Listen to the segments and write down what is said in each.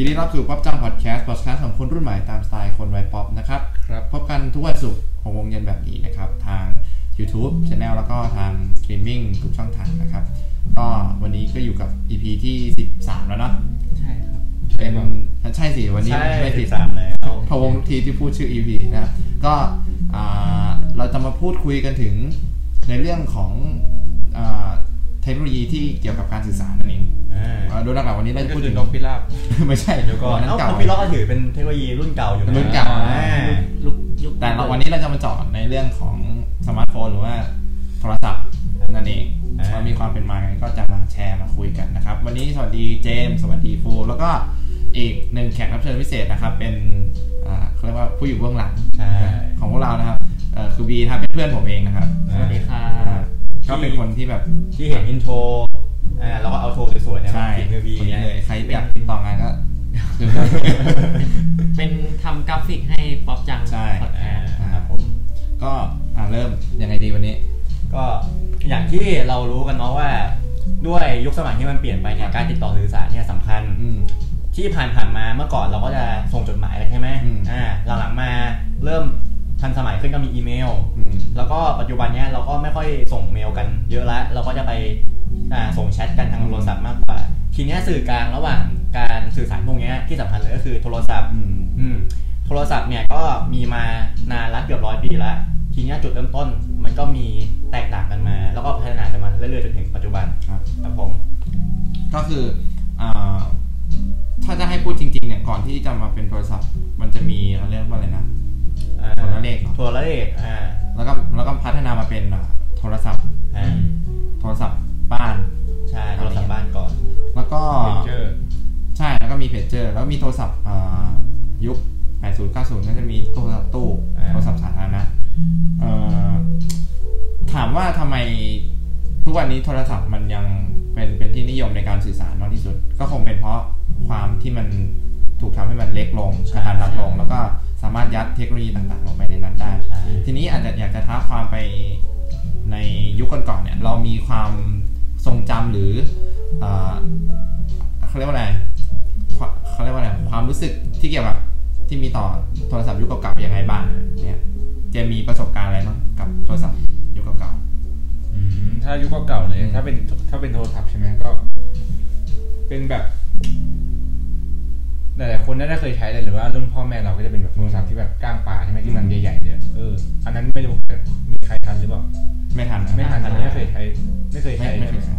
ยินดีต้อนรับสู่ป๊อปจังพอดแคสต์พอดแคสต์ของคนรุ่นใหม่ตามสไตล์คนวัยป๊อปนะครับครับพบกันทุกวันศุกร์หกโมงเย็นแบบนี้นะครับ ทาง YouTube Channel แล้วก็ทางสตรีมมิ่งทุกช่องทางนะครับ ก็วันนี้ก็อยู่กับ EP ที่ 13 แล้วเนาะใช่ครับเป็นใช่สิวันนี้ใช่ไม่ผิดสามแล้วพะวงทุกทีที่พูดชื่อ EP นะครับก็อ่าเราจะมาพูดคุยกันถึงในเรื่องของอ่าเทคโนโลยีที่เกี่ยวกับการสื่อสารนั่นเองอ่าอ่าโดยหลักๆวันนี้เรานั่นจะก็พูดคืถึองนกพิราบไม่ใช่เดี๋ยวก่อนนั้นเอ้าเก่าคอมพิวเตอร์ก็ถือเป็นเทคโนโลยีรุ่นเก่าอยู่นะรุ่นเก่าอ่าลุกยุคแต่เราวันนี้เราจะมาเจาะในเรื่องของสมาร์ทโฟนหรือว่าโทรศัพท์นั่นเองอ่าว่ามีความเป็นมาไงก็จะมาแชร์มาคุยกันนะครับ วันนี้สวัสดีเจมส์สวัสดีฟูแล้วก็อีกหนึ่งแขกรับเชิญพิเศษนะครับ เป็นอ่าเขาเรียกว่าผู้อยู่เบื้องหลังใช่ของพวกเรานะครับเอ่อคือบีนะครับเป็นเพื่อนผมเองนะครับสวัสดีครัอ่าบ ก็เป็นคนที่แบบที่เห็น intro อ่าเราก็เอาโชว์สวยๆเนี่ยใช่มาติดมือบีคนนี้นะเลยใครอยากติดต่องานก็คือเป็นทำกราฟิกให้ป๊อปจังใช่พอดแคสต์อ่าครับผมก็อ่าเริ่มยังไงดีวันนี้ ก็อย่างที่เรารู้กันเนาะว่าด้วยยุคสมัยที่มันเปลี่ยนไปเนี่ยการติดต่อสื่อสารเนี่ยสำคัญอืมที่ผ่านผ่านๆมาเมื่อก่อนเราก็จะส่งจดหมายกันใช่ไหมอืมอ่าหลังๆมาเริ่มทันสมัยขึ้นก็มีอีเมลอืม แล้วก็ปัจจุบันเนี้ยเราก็ไม่ค่อยส่งเมลกันเยอะละเราก็จะไปอ่าส่งแชทกันทางโทรศัพท์มากกว่า ทีเนี้ยสื่อกลางระหว่างการสื่อสารพวกเนี้ยที่สำคัญเลยก็คือโทรศัพท์อืมอืมโทรศัพท์เนี่ยก็มีมานานละเกือบร้อยปีละทีเนี้ยจุดเริ่มต้นมันก็มีแตกต่างกันมา แล้วก็พัฒนากันมาเรื่อยๆจนถึงปัจจุบันครับครับผม ก็คืออ่าถ้าจะให้พูดจริงๆเนี่ยก่อนที่จะมาเป็นโทรศัพท์ มันจะมีเขาเรียกว่าอะไรนะอ่าโทรเลขเหรอโทรเลขอ่า แล้วก็แล้วก็พัฒนามาเป็นอ่าโทรศัพท์อ่าโทรศัพท์บ้านใช่โทรศัพท์บ้านก่อน แล้วก็เพจเจอร์ใช่แล้วก็มีเพจเจอร์แล้วมีโทรศัพท์อ่ายุค80 90ก็จะมีโทรศัพท์ตู้อ่าโทรศัพท์สาธารณะเอ่อถามว่าทำไมทุกวันนี้โทรศัพท์มันยังเป็นเป็นที่นิยมในการสื่อสารมากที่สุด ก็คงเป็นเพราะความที่มันถูกทำให้มันเล็กลงกระทันรัดลงแล้วก็ สามารถยัดเทคโนโลยีต่างๆลงไปในนั้นได้ใช่ทีนี้อาจจะอยากจะท้าความไปในยุคก่อนๆเนี่ย เรามีความทรงจำหรือเอ่อเขาเรียกว่าอะไรความเขาเรียกว่าอะไรความรู้สึกที่เกี่ยวกับที่มีต่อโทรศัพท์ยุคเก่าๆยังไงบ้างเนี่ยเจะมีประสบการณ์อะไรบ้างกับโทรศัพท์ยุคเก่าอืมถ้ายุคเก่าๆเลยอืมถ้าเป็นถ้าเป็นโทรศัพท์ใช่ไหมก็ เป็นแบบ หลายๆคนน่าจะเคยใช้เลยหรือว่ารุ่นพ่อแม่เราก็จะเป็นแบบโทรศัพท์ที่แบบก้างปลาใช่ไหมที่มันใหญ่ๆเลยเอออันนั้นไม่รู้มีใครทันหรือเปล่าๆไม่ทันนะไม่ทันทันไม่เคยใช้ไม่เคยไม่ใช้ไม่ใช่เคไหมยใช้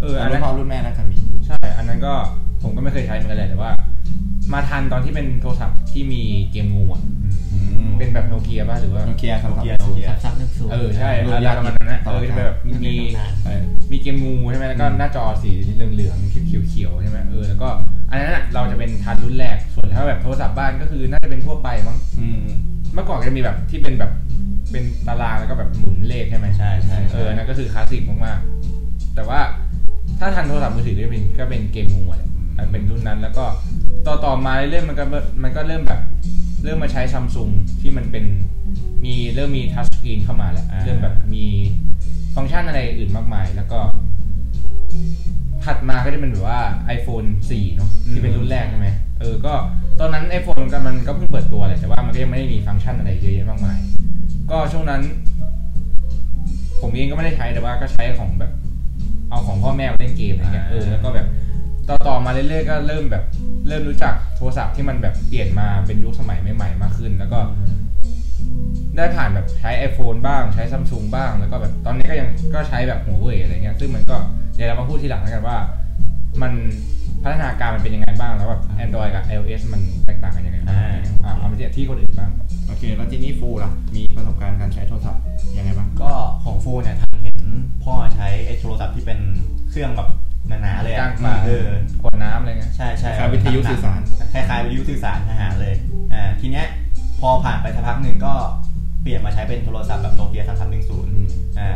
เอออันรุ่นั้นนพ่อรุ่นแม่น่าจะมีใช่ อันนั้นก็ผมก็ไม่เคยใช้เหมือนกันเลยแต่ว่า มาทันตอนที่เป็นโทรศัพท์ที่มีเกมงูอะอืม เป็นแบบโนเกียป่ะหรือว่า โนเกียสำหรับโนเกียโนเกียซับซับหนึ่งศูนย์เออใช่รุ่นอะไรยากประมาณนั้นนะต่อเออจะเป็นแบบมีมีตำนานเออมีเกมงูใช่ไหมแล้วก็อืมหน้าจอสีเหลืองๆเขียวๆใช่ไหมเออแล้วก็อันนั้นอะเราจะเป็นทันรุ่นแรกส่วนถ้าแบบโทรศัพท์บ้านก็คือน่าจะเป็นทั่วไปมั้งอืมเมื่อก่อนก็จะมีแบบที่เป็นแบบเป็นตารางแล้วก็แบบหมุนเลขใช่ไหมใช่ใช่เอออันนั่นก็คือคลาสสิกมากๆแต่ว่าถ้าทันโทรศัพท์มือถือก็เป็นก็เป็นเกมงูอะแหละอันเป็นรุ่นนั้นแล้วก็ต่อต่อมาเรื่อยๆมันก็มันก็เริ่มแบบ เริ่มมาใช้ซัมซุงที่มันเป็นมีเริ่มมีทัชสกรีนเข้ามาแล้ว อ่า เริ่มแบบมีฟังก์ชันอะไรอื่นมากมาย แล้วก็ ถัดมาก็จะเป็นแบบว่า iPhone 4 เนอะที่เป็นรุ่นแรกใช่ไหมเออ ก็ตอนนั้น iPhone มันก็มันก็เพิ่งเปิดตัวแหละแต่ว่ามันก็ยังไม่ได้มีฟังก์ชันอะไรเยอะแยะมากมาย ก็ช่วงนั้น ผมเองก็ไม่ได้ใช้แต่ว่าก็ใช้ของแบบ เอาของพ่อแม่มาเล่นเกมอะไรเงี้ยเออแล้วก็แบบ ต่อต่อมาเรื่อยๆก็เริ่มแบบเริ่มรู้จักโทรศัพท์ที่มันแบบเปลี่ยนมาเป็นยุคสมัยใหม่ๆมากขึ้น แล้วก็ ได้ผ่านแบบใช้ iPhone บ้างใช้ซัมซุงบ้างแล้วก็แบบตอนนี้ก็ยังก็ใช้แบบหัวเว่ยอะไรเงี้ยซึ่งมันก็เดี๋ยวเรามาพูดทีหลังแล้วกันว่า มันพัฒนาการมันเป็นยังไงบ้างแล้วแบบ Android กับ iOS มันแตกต่างกันยังไงบ้างอ่าอ่าเอามาที่คนอื่นบ้างโอเค แล้วทีนี้ฟูล่ะ มีประสบการณ์การใช้โทรศัพท์ยังไงบ้าง ก็ของฟูเนี่ยทันเห็นพ่อใช้ไอ้โทรศัพท์ที่เป็นเครื่องแบบ หนาๆเลยกอะลางปลาเออขวดน้ำอะไรเงี้ยใช่ใช่คล้ายๆวิทยุสื่อสารคล้ายๆวิทยุสื่อสารทหารเลยอ่าทีเนี้ยพอผ่านไปสักพักหนึ่งก็เปลี่ยนมาใช้เป็นโทรศัพท์แบบโนเกียสามสามหนึ่งศูนย์อ่า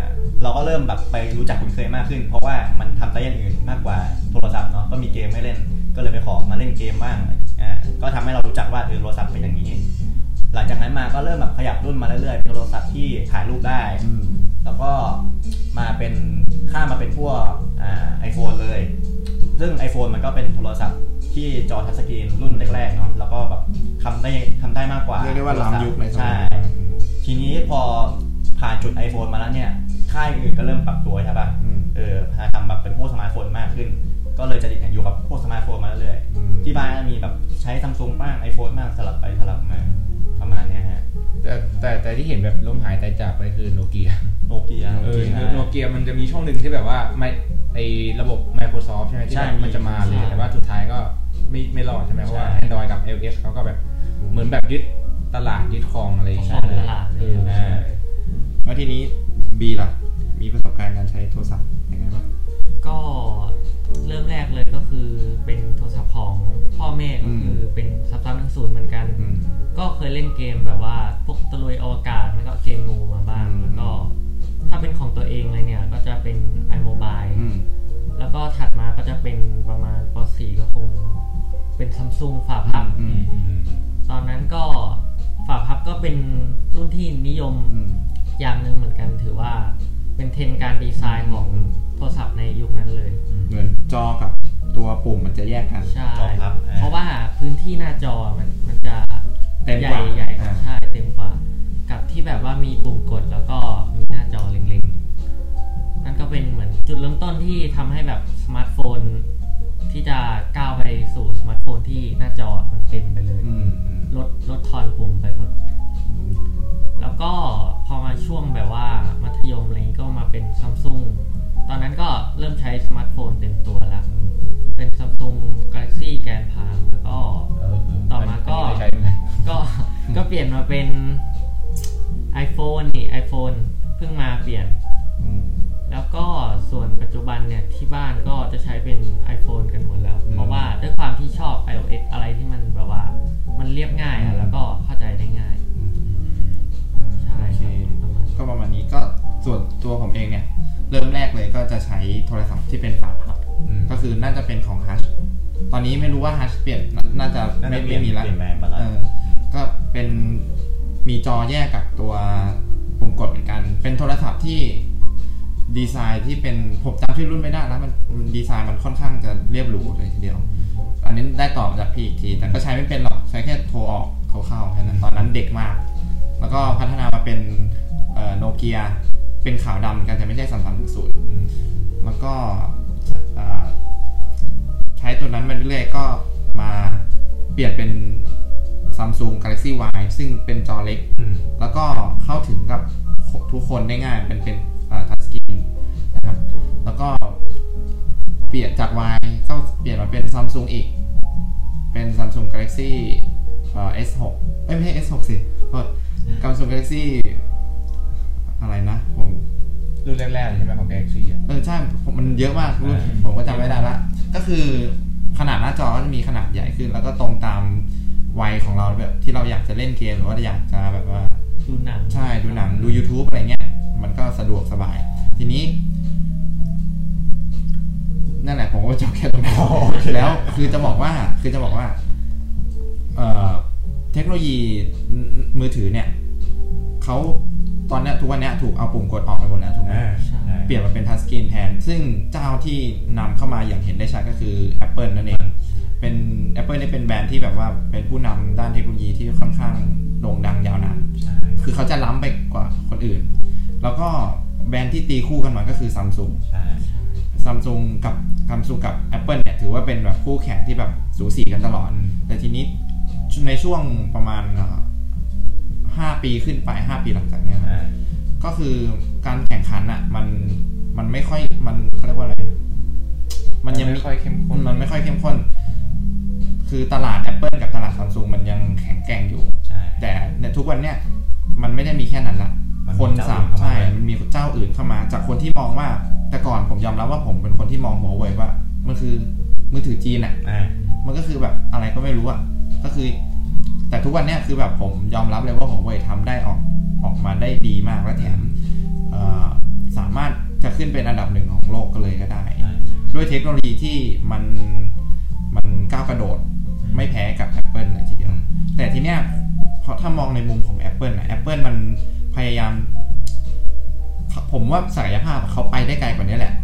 เราก็เริ่มแบบไปรู้จักคุ้นเคยมากขึ้น เพราะว่ามันทำได้อย่างอื่นมากกว่าโทรศัพท์เนาะก็มีเกมไม่เล่น ก็เลยไปขอมาเล่นเกมบ้างอ่าก็ทำให้เรารู้จักว่าเออโทรศัพท์เป็นอย่างนี้ หลังจากนั้นมาก็เริ่มแบบขยับรุ่นมาเรื่อยๆเป็นโทรศัพท์ที่ถ่ายรูปได้อืมแล้วก็มาเป็นข้ามมาเป็นพวกอ่า iPhone เลย ซึ่ง iPhone มันก็เป็นโทรศัพท์ที่จอ touchscreen รุ่นแรกๆเนาะแล้วก็แบบทำได้ทำได้มากกว่าเรียกได้ว่าล้ำยุคในสมัใช่ยนั้นทีนี้พอผ่านจุด iPhone มาแล้วเนี่ย ค่ายอื่นก็เริ่มปรับตัวใช่ป่ะอืมเออพาทำแบบเป็นพวกสมาร์ทโฟนมากขึ้น ก็เลยจะติดอยู่กับพวกสมาร์ทโฟนมาเรื่อยอืมๆที่บ้านก็มีแบบใช้ซัมซุงบ้าง iPhone บ้างสลับไปสลับมาประมาณเนี้ยฮะแต่แต่แต่ที่เห็นแบบล้มหายตายจากไปคือ Nokia Nokia เออโนเกียมันจะมีช่วงหนึ่งที่แบบว่าไม่ ไอระบบ Microsoft ใช่ไหมที่ใช่แบบมันจะมาเลยใช่แต่ว่าสุดท้ายก็ไม่ไม่รอดใช่ไหมเพราะว่าใช่ Android กับ iOS เขาก็แบบเหมือนแบบยึดตลาดยึดครองอะไรอย่างเงี้ยใช่ตลาดเอออ่าแล้วทีนี้บีล่ะ มีประสบการณ์การใช้โทรศัพท์ยังไงบ้างก็เริ่มแรกเลยก็คือเป็นโทรศัพท์ของพ่อแม่ก็คืออเป็นซับซ้อนหนึ่งศูนย์เหมือนกันอืมก็เคยเล่นเกมแบบว่าพวกตะลุยอวกาศแล้วก็เกมงูมาบ้างอืมแล้วก็ ถ้าเป็นของตัวเองเลยเนี่ยก็จะเป็น iMobile อืมแล้วก็ถัดมาก็จะเป็นประมาณป .4 ก็คงเป็นซัมซุงฝาพับอือืมอืมตอนนั้นก็ฝาพับก็เป็นรุ่นที่นิยมอืมอย่างหนึ่งเหมือนกันถือว่าเป็นเทรนด์การดีไซน์ของอืมโทรศัพท์ในยุคนั้นเลย เหมือนจอกับตัวปุ่มมันจะแยกกันใช่จอพับอ่าเพราะว่าพื้นที่หน้าจอมันมันจะเต็มใหญ่กว่าใหญ่กว่าอ่าใช่เต็มกว่า กับที่แบบว่ามีปุ่มกดแล้วก็มีหน้าจอเล็กๆนั่นก็เป็นเหมือนจุดเริ่มต้นที่ทำให้แบบสมาร์ทโฟน ที่จะก้าวไปสู่สมาร์ทโฟนที่หน้าจอมันเต็มไปเลยอืมอืมลดลดทอนปุ่มไปหมด แล้วก็พอมาช่วงแบบว่ามัธยมอะไรนี้ก็มาเป็นซัมซุงตอนนั้นก็เริ่มใช้สมาร์ทโฟนเต็มตัวแล้วเป็น Samsung Galaxy Grand Prime แล้วก็เออเต่อมาก็นนี้ไใช้เหมือนกันก็ก็เปลี่ยนมาเป็น iPhone นี่ iPhone เพิ่งมาเปลี่ยนอืมแล้วก็ส่วนปัจจุบันเนี่ย ที่บ้านก็จะใช้เป็น iPhone กันหมดแล้วอืมเพราะว่าด้วยความที่ชอบ iOS อะไรที่มันแบบว่า มันเรียบง่ายอือะมแล้วก็เข้าใจได้ง่าย ใช่โอเคครับประมาณก็ประมาณนี้ก็ส่วนตัวผมเองเนี่ย เริ่มแรกเลยก็จะใช้โทรศัพท์ที่เป็นฝาพับอืมก็คือน่าจะเป็นของฮัชตอนนี้ไม่รู้ว่าฮัชเปลี่ยนน่าน่าจะน่าไม่จะเปลี่ไม่ยนมีแล้วเปลี่ยนแบรนด์ไปแล้วเออก็เป็น มีจอแยกกับตัวปุ่มกดเหมือนกัน เป็นโทรศัพท์ที่ดีไซน์ที่เป็นผมจำชื่อรุ่นไม่ได้แล้วมันดีไซน์มันค่อนข้างจะเรียบหรูเลยทีเดียว อันนี้ได้ต่อมาจากพี่อีกที แต่ก็ใช้ไม่เป็นหรอก ใช้แค่โทรออกเข้าๆแค่นั้นตอนนั้นเด็กมาก แล้วก็พัฒนามาเป็นโนเกียเป็นขาวดำกันแต่ไม่ใช่สามสามหนึ่งศูนย์แล้วก็ใช้ตัวนั้นมาเรื่อยๆก็มาเปลี่ยนเป็น Samsung Galaxy Y ซึ่งเป็นจอเล็กอืมแล้วก็เข้าถึงกับทุกคนได้ง่ายเป็นเป็นทัชสกรีนนะครับ แล้วก็เปลี่ยนจาก Y ก็เปลี่ยนมาเป็น Samsung อีก เป็น Samsung Galaxy เอ่อ S6 เอ้ยไม่ใช่ S6 สิโทษ Samsung Galaxy อะไรนะ ผมรุ่นแรกๆเลยใช่ไหมของ Galaxy อะเออใช่ผมมันเยอะมากรุ่นอ่าผมก็จำไม่ได้ละ ก็คือขนาดหน้าจอก็จะมีขนาดใหญ่ขึ้น แล้วก็ตรงตาม วัยของเราแบบที่เราอยากจะเล่นเกมหรือว่าอยากจะแบบว่าดูหนังใช่ดูหนังดู YouTube อะไรเงี้ย มันก็สะดวกสบาย ทีนี้ นั่นแหละผมก็จบแค่ตรงนั้นแล้ว คือจะบอกว่าคือจะบอกว่า เอ่อเทคโนโลยีมือถือเนี่ยเขาตอนเนี้ยทุกวันเนี้ยถูกเอาปุ่มกดออกไปหมดแล้วถูกไหมอ่าใช่เปลี่ยนมาเป็นทัชสกรีนแทน ซึ่งเจ้าที่นำเข้ามาอย่างเห็นได้ชัดก็คือ Apple นั่นเอง เป็น Apple นี่เป็นแบรนด์ที่แบบว่าเป็นผู้นำด้านเทคโนโลยีที่ค่อนข้างโด่งดังยาวนานใช่คือเขาจะล้ำไปกว่าคนอื่น แล้วก็แบรนด์ที่ตีคู่กันมาก็คือซัมซุงใช่ซัมซุงกับซัมซุงกับ Apple เนี่ยถือว่าเป็นแบบคู่แข่งที่แบบสูสีกันตลอด แต่ทีนี้ในช่วงประมาณเอ่อห้าปีขึ้นไปห้าปีหลังจากเนี้ยครับอ่าก็คือการแข่งขันอะ มันมันไม่ค่อยมันเขาเรียกว่าอะไร มันยังไม่ค่อยเข้มข้นมันไม่ค่อยเข้มข้น คือตลาด Apple กับตลาดซัมซุงมันยังแข็งแกร่งอยู่ ใช่ แต่ในทุกวันเนี้ยมันไม่ได้มีแค่นั้นละ มันมีคนเจ้าสามอื่นเข้ามาใช่ ด้วย มันมีเจ้าอื่นเข้ามา จากคนที่มองว่า แต่ก่อนผมยอมรับว่าผมเป็นคนที่มองหัวเว่ยว่า มันคือมือถือจีนอะอ่า มันก็คือแบบอะไรก็ไม่รู้อะ ก็คือ แต่ทุกวันเนี้ยคือแบบผมยอมรับเลยว่าหัวเว่ยทำได้ออกออกมาได้ดีมากและแถมเอ่อสามารถจะขึ้นเป็นอันดับหนึ่งของโลกก็เลยก็ได้ ใช่ ด้วยเทคโนโลยีที่มันมันก้าวกระโดด ไม่แพ้กับ Apple เลยทีเดียว แต่ทีเนี้ยเพราะถ้ามองในมุมของ Apple นะ Apple มันพยายาม ผมว่าศักยภาพเขาไปได้ไกลกว่านี้แหละ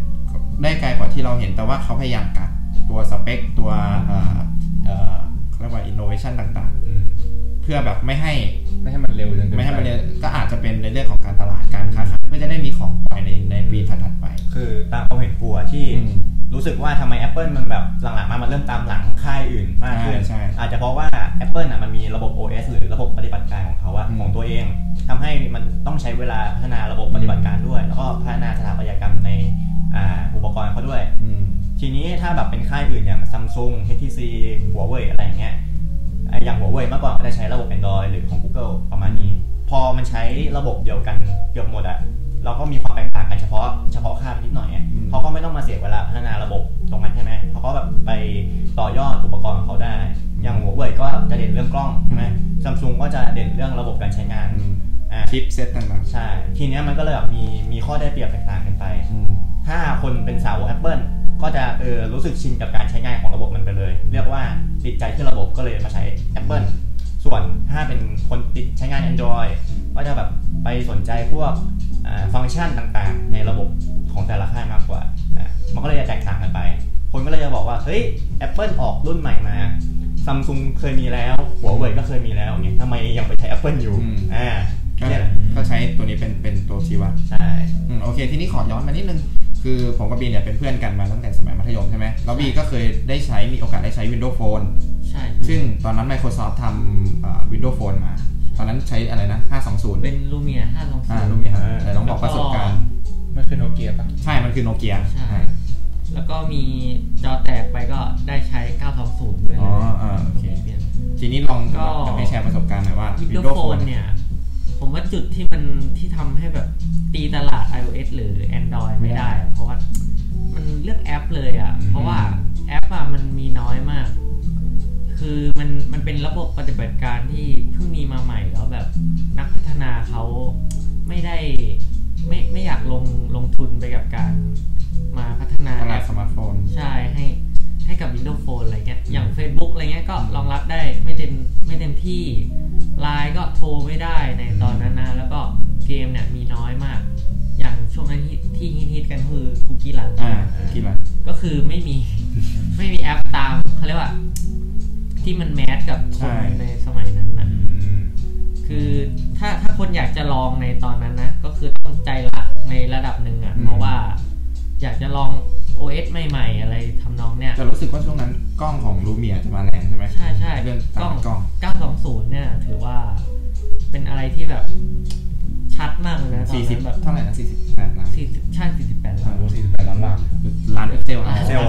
ได้ไกลกว่าที่เราเห็นแต่ว่าเขาพยายามกัดตัวสเปค ตัวเอ่อเอ่อเขาเรียกว่า innovation ต่างอืมๆเพื่อแบบไม่ให้ไม่ให้มันเร็วจนเกินไม่ให้มันปเรียนก็อาจจะเป็นในเรื่องของการตลาดการค้าขายเพื่อจะได้มีของปล่อยในในปีถัดๆไป คือตามความเห็นกูอะที่อืม รู้สึกว่าทำไม Apple มันแบบหลังๆมามันเริ่มตามหลังค่ายอื่นมากขึ้นใช่ใช่อาจจะเพราะว่า Apple อะมันมีระบบ OS หรือระบบปฏิบัติการของเขาอะอืมของตัวเองทำให้มันต้องใช้เวลาพัฒนาระบบปฏิบัติการด้วย แล้วก็พัฒนาสถาปัตยกรรมในอ่าอุปกรณ์เขาด้วยอืมทีนี้ถ้าแบบเป็นค่ายอื่นอย่าง Samsung HTC Huawei อะไรอย่างเงี้ยไอ้อย่าง Huawei เมื่อก่อนก็ได้ใช้ระบบ Android หรือของ Google ประมาณนี้ พอมันใช้ระบบเดียวกันเกือบหมดอะ เราก็มีความแตกต่างกันเฉพาะเฉพาะค่ายนิดหน่อยอะอืมเขาก็ไม่ต้องมาเสียเวลาพัฒนาระบบตรงนั้นใช่ไหมเขาก็แบบไปต่อยอดอุปกรณ์ของเขาได้ อย่าง Huawei ก็จะเด่นเรื่องกล้องใช่ไหม Samsung ก็จะเด่นเรื่องระบบการใช้งานอืมอ่าชิปเซตต่างใช่ทีเนี้ยมันก็เลยแบบมีมีข้อได้เปรียบแตกต่างกันไปๆอืมถ้าคนเป็นสาวก Apple ก็จะเออรู้สึกชินกับการใช้งานของระบบมันไปเลย เรียกว่าติดใจที่ระบบก็เลยมาใช้ Apple ส่วนถ้าเป็นคนติดใช้งาน Android ก็จะแบบไปสนใจพวกอ่า ฟังก์ชันต่างๆ ในระบบของแต่ละค่ายมากกว่าอะมันก็เลยจะแตกต่างกันไป คนก็เลยจะบอกว่า เฮ้ย Apple ออกรุ่นใหม่มา Samsung เคยมีแล้ว Huawei ก็เคยมีแล้วอย่างเงี้ยทำไมยังไปใช้ Apple อยู่อืมอ่าก็เนี่ยแหละก็ใช้ตัวนี้เป็นเป็นตัวชี้วัดใช่อืมโอเค ทีนี้ขอย้อนมานิดนึง คือผมกับบีเนี่ยเป็นเพื่อนกันมาตั้งแต่สมัยมัธยมใช่ไหมแล้วบีก็เคยได้ใช้มีโอกาสได้ใช้ Windows Phone ใช่ ซึ่งตอนนั้น Microsoft ทำเอ่อ Windows Phone มาต อนนั้นใช้อะไรนะ520เป็นลูเมียห้าสองอ่าศูนย์รู้ไหมครับแต่ลองบอกประสบการณ์มันคือโนเกียปะใช่มันคือโนเกียใช่แล้วก็มีจอแตกไปก็ได้ใช้ 920 ด้วยอ๋เลอยอ่าโอเคเปลี่ยนทีนี้ลองก็จะให้แชร์ประสบการณ์หน่อยว่า Windows Windows Phone Phone เนี่ย ผมว่าจุดที่มันที่ทำให้แบบตีตลาด iOS หรือ Android ไม่ได้อะเพราะว่ามันเลือกแอปเลยอะอืมเพราะว่าแอปอะมันมีน้อยมาก คือมันมันเป็นระบบปฏิบัติการที่เพิ่งมีมาใหม่แล้วแบบนักพัฒนาเขาไม่ได้ไม่ไม่อยากลงลงทุนไปกับการมาพัฒนาตแอลาดปสมาร์ทโฟน ใช่ให้ให้กับ Windows Phone อะไรเงี้ย อย่าง Facebook อะไรเงี้ยก็รองรับได้ไม่เต็มไม่เต็มที่ Line ก็โทรไม่ได้ในตอนนั้นนะแล้วก็เกมเนี่ยมีน้อยมาก อย่างช่วงนั้นที่ที่ฮิตๆกันคือคุกกี้รันอ่าคิดว่าก็คือไม่มีไม่มีแอปตามเขาเรียกว่า ที่มันแมสกับคใช่นในสมัยนั้นนะอืมคือถ้าถ้าคนอยากจะลองในตอนนั้นนะ ก็คือต้องใจรักในระดับหนึ่งอะอืมเพราะว่าอยากจะลอง OS ใหม่ๆ อะไรทำนองเนี้ยจะรู้สึกว่าช่วงนั้นกล้องของลูเมียจะมาแรงใช่ไหมใช่ใช่เรื่องกล้องกล้อง 920 เนี่ย ถือว่าเป็นอะไรที่แบบชัดมากเลยนะตอนสี่สิบนั้นแบบเท่าไหร่นะสี่สิบแปดล้าน40ใช่48ล้านโอ้สี่สิบแปดล้านบาทล้านเอฟเซลอ่านะเซลล์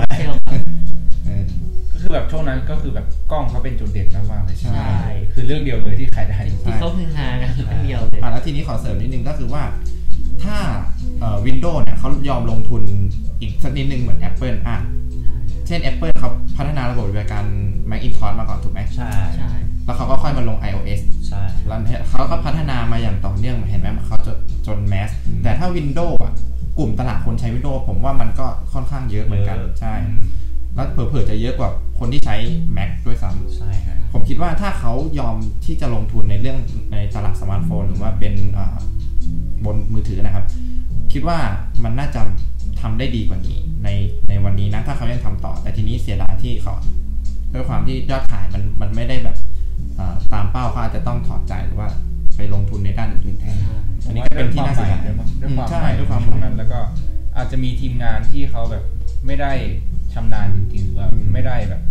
คือแบบช่วงนั้นก็คือแบบกล้องเขาเป็นจุดเด่นมากๆเลยใช่ใช่ คือเรื่องเดียวเลยที่ขายได้ ที่เขาฮือฮากันเรื่องเดียวเลย อะแล้วทีนี้ขอเสริมนิดนึงก็คือว่าถ้าเอ่อวินโดว์เนี่ยเขายอมลงทุนอีกสักนิดนึงเหมือน Apple อะ เช่น Apple เขาพัฒนาระบบปฏิบัติการ Macintosh มาก่อนถูกไหมใช่ใช่แล้วเขาก็ค่อยมาลง iOS ใช่ แล้วเขาก็พัฒนามาอย่างต่อเนื่องเห็นไหมเขาจนจนแมสอืมแต่ถ้า Windows อะ กลุ่มตลาดคนใช้ Windows ผมว่ามันก็ค่อนข้างเยอะเหมือนกันเยอะ ใช่ แล้วเผลอๆจะเยอะกว่าคนที่ใช้ Mac ด้วยซ้ำใช่ครับผมคิดว่าถ้าเขายอมที่จะลงทุนในเรื่องในตลาดสมาร์ทโฟน หรือว่าเป็นอ่าบนมือถือนะครับ คิดว่ามันน่าจะทำได้ดีกว่านี้ในในวันนี้นะถ้าเขายังทำต่อ แต่ทีนี้เสียดายที่เขาด้วยความที่ยอดขายมันมันไม่ได้แบบอ่าตามเป้าเขาอาจจะต้องถอดใจหรือว่าไปลงทุนในด้านอื่นแทนอันนี้ก็เป็นที่น่าเสียดายด้วยความใช่ใช่ด้วยความช่วงนั้นแล้วก็อาจจะมีทีมงานที่เขาแบบไม่ได้ ชำนาญจริงๆหรือว่าไม่ได้แบบ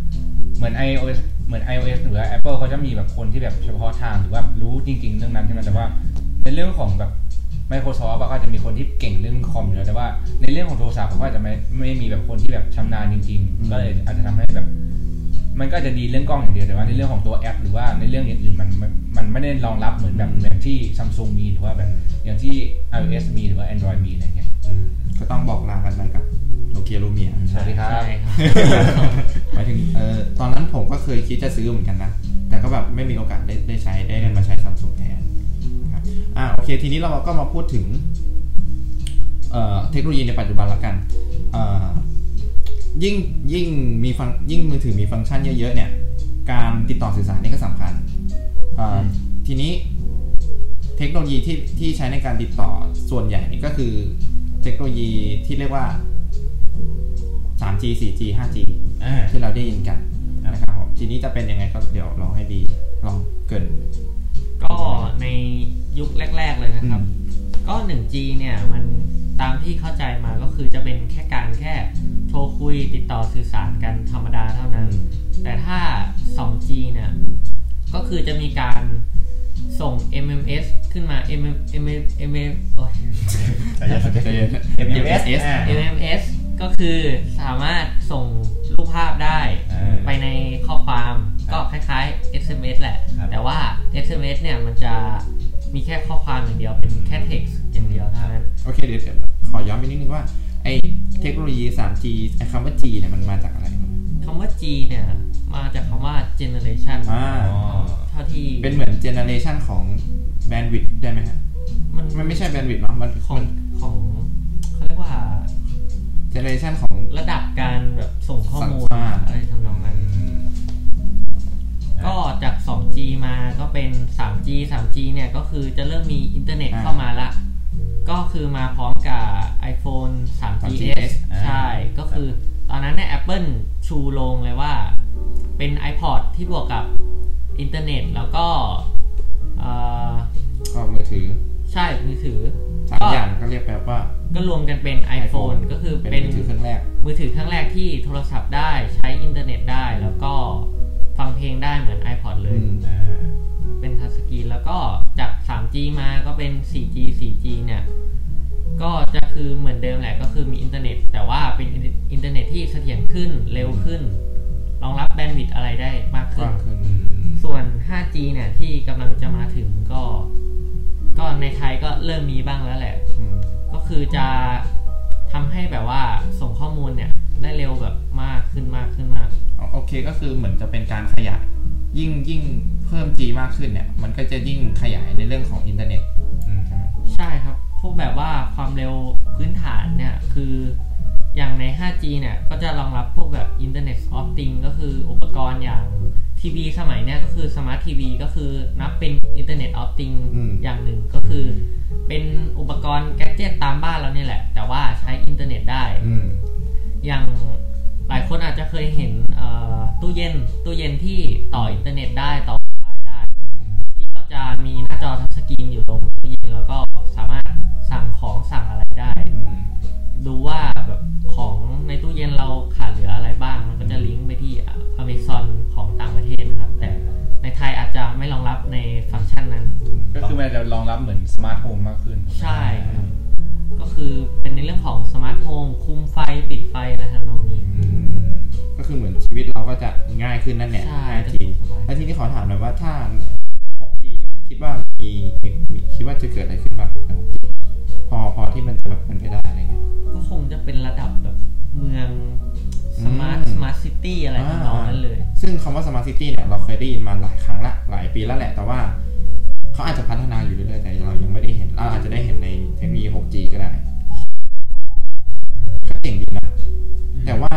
เหมือน iOS เหมือน iOS หรือว่า Apple เขาจะมีแบบคนที่แบบเฉพาะทางหรือว่ารู้จริง ๆ เรื่องนั้นใช่ไหมแต่ว่า ในเรื่องของแบบ Microsoft ก็อาจะมีคนที่เก่งเรื่องคอมอยู่แล้วแต่ว่าในเรื่องของโทรศัพท์เขาก็อาจจะไม่ไม่มีแบบคนที่แบบชำนาญจริง ๆ ก็เลยอาจจะทำให้แบบ มันก็จะดีเรื่องกล้องอย่างเดียวแต่ว่าในเรื่องของตัวแอป หรือว่าในเรื่องอื่นๆมันมันมันไม่ได้รองรับเหมือนแบบแบบที่ Samsung มีหรือว่าแบบอย่างที่ iOS มีหรือว่า Android มีอะไรเงี้ย ก็ต้องบอกลากันไปกับโนเกียลูเมียสวัสดีครับใช่ครับหมายถึงเออตอนนั้นผมก็เคยคิดจะซื้อเหมือนกันนะ แต่ก็แบบไม่มีโอกาสได้ได้ใช้ได้มาใช้ซัมซุงแทนนะครับอ่าโอเค ทีนี้เราก็มาพูดถึงเอ่อเทคโนโลยีในปัจจุบันละกันเอ่อยิ่งยิ่งมีฟังยิ่งมือถือมีฟังก์ชันเยอะๆเนี่ย การติดต่อสื่อสารนี่ก็สำคัญเอ่อทีนี้เทคโนโลยีที่ที่ใช้ในการติดต่อส่วนใหญ่นี่ก็คือ เทคโนโลยีที่เรียกว่า 3G 4G 5G อ่าที่เราได้ยินกันนะครับผมทีนี้จะเป็นยังไงก็เดี๋ยวลองให้ดีลองเกริน ก็ในยุคแรก ๆ เลยนะครับอืมก็ 1G เนี่ยมันตามที่เข้าใจมาก็คือจะเป็นแค่การแค่โทรคุยติดต่อสื่อสารกันธรรมดาเท่านั้น แต่ถ้า 2G เนี่ยก็คือจะมีการ ส่ง MMS ขึ้นมา M M M M โอ้ย ใจเย็นใจเย็น MMS MMS ก็คือสามารถส่งรูปภาพได้ไปในข้อความก็คล้ายๆ SMS แหละ แต่ว่า SMS เนี่ยมันจะมีแค่ข้อความอย่างเดียวเป็นแค่ text อย่างเดียวเท่านั้น โอเคเดี๋ยวขอย้อนไปนิดนึงว่าไอเทคโนโลยี 3G ไอคำว่า G เนี่ยมันมาจากอะไรคำว่า G เนี่ยมาจากคำว่า generation อ่า ท่าที่เป็นเหมือนเจเนเรชันของแบนด์วิดได้ไหมฮะมันมันไม่ใช่แบนด์วิดเนาะมันของของเขาเรียกว่าเจเนเรชันของระดับการแบบส่งข้อมูลสั่งสร้างอะไรทำนองนั้น ก็จาก 2G มาก็เป็น 3G 3G เนี่ยก็คือจะเริ่มมีอินเทอร์เน็ตอ่าเข้ามาละก็คือมาพร้อมกับ iPhone 3GS GS ใช่ ก็คือตอนนั้นเนี่ย Apple ชูโรงเลยว่า เป็น iPod ที่บวกกับ อินเทอร์เน็ตแล้วก็เอ่อก็มือถือ ใช่มือถือสามก็อย่างก็เรียกแบบว่า ก็รวมกันเป็น iPhone ก็คือเป็นเป็นมือถือเครื่องแรก มือถือเครื่องแรกที่โทรศัพท์ได้ 5G เนี่ยที่กำลังจะมาถึงก็ ก็ในไทยก็เริ่มมีบ้างแล้วแหละอืมก็คือจะทำให้แบบว่าส่งข้อมูลเนี่ยได้เร็วแบบมากขึ้นมากขึ้นมากอ๋อโอเคก็คือเหมือนจะเป็นการขยายยิ่งยิ่งเพิ่ม G มากขึ้นเนี่ย มันก็จะยิ่งขยายในเรื่องของอินเทอร์เน็ตอืมใช่ไหมใช่ครับ พวกแบบว่าความเร็วพื้นฐานเนี่ยคืออย่างใน 5G เนี่ย ก็จะรองรับพวกแบบ Internet of Things ก็คืออุปกรณ์อย่าง ทีวีสมัยเนี้ยก็คือ Smart TV ก็คือนับเป็น Internet of Things อย่างหนึ่งก็คือ เป็นอุปกรณ์ gadget ตามบ้านเราเนี่ยแหละ แต่ว่าใช้อินเทอร์เน็ตได้อืมอย่างหลายคนอาจจะเคยเห็นเอ่อตู้เย็นตู้เย็นที่ต่ออินเทอร์เน็ตได้ต่อ Wi-Fi ได้ ที่เราจะมีหน้าจอ touchscreen อยู่ตรงตู้เย็นแล้วก็สามารถสั่งของสั่งอะไรได้อืมดูว่าแบบของในตู้เย็นเราขาดเหลืออะไรบ้าง มันก็จะลิงก์ไปที่ Amazon ของ มันจะรองรับเหมือน smart home มากขึ้น ใช่ครับก็คือเป็นในเรื่องของ smart home คุมไฟปิดไฟอะไรทำนองนี้อืมก็คือเหมือนชีวิตเราก็จะง่ายขึ้นนั่นแหละใช่ 5G สบายแล้วทีนี้ขอถามหน่อยว่าถ้า 6G คิดว่ามีมีมีคิดว่าจะเกิดอะไรขึ้นบ้างใน 6G พอพอที่มันจะแบบเป็นไปได้อะไรเงี้ยก็คงจะเป็นระดับแบบเมือง smart อืม smart city อะไรทำนองนั้นเลย ซึ่งคำว่า Smart City เนี่ยเราเคยได้ยินมาหลายครั้งละหลายปีแล้วแหละแต่ว่า เขาอาจจะพัฒนาอยู่เรื่อยๆแต่เรายังไม่ได้เห็นเราอาจจะได้เห็นในเทคโนโลยี 6G ก็ได้ก็เจ๋งดีนะ แต่ว่า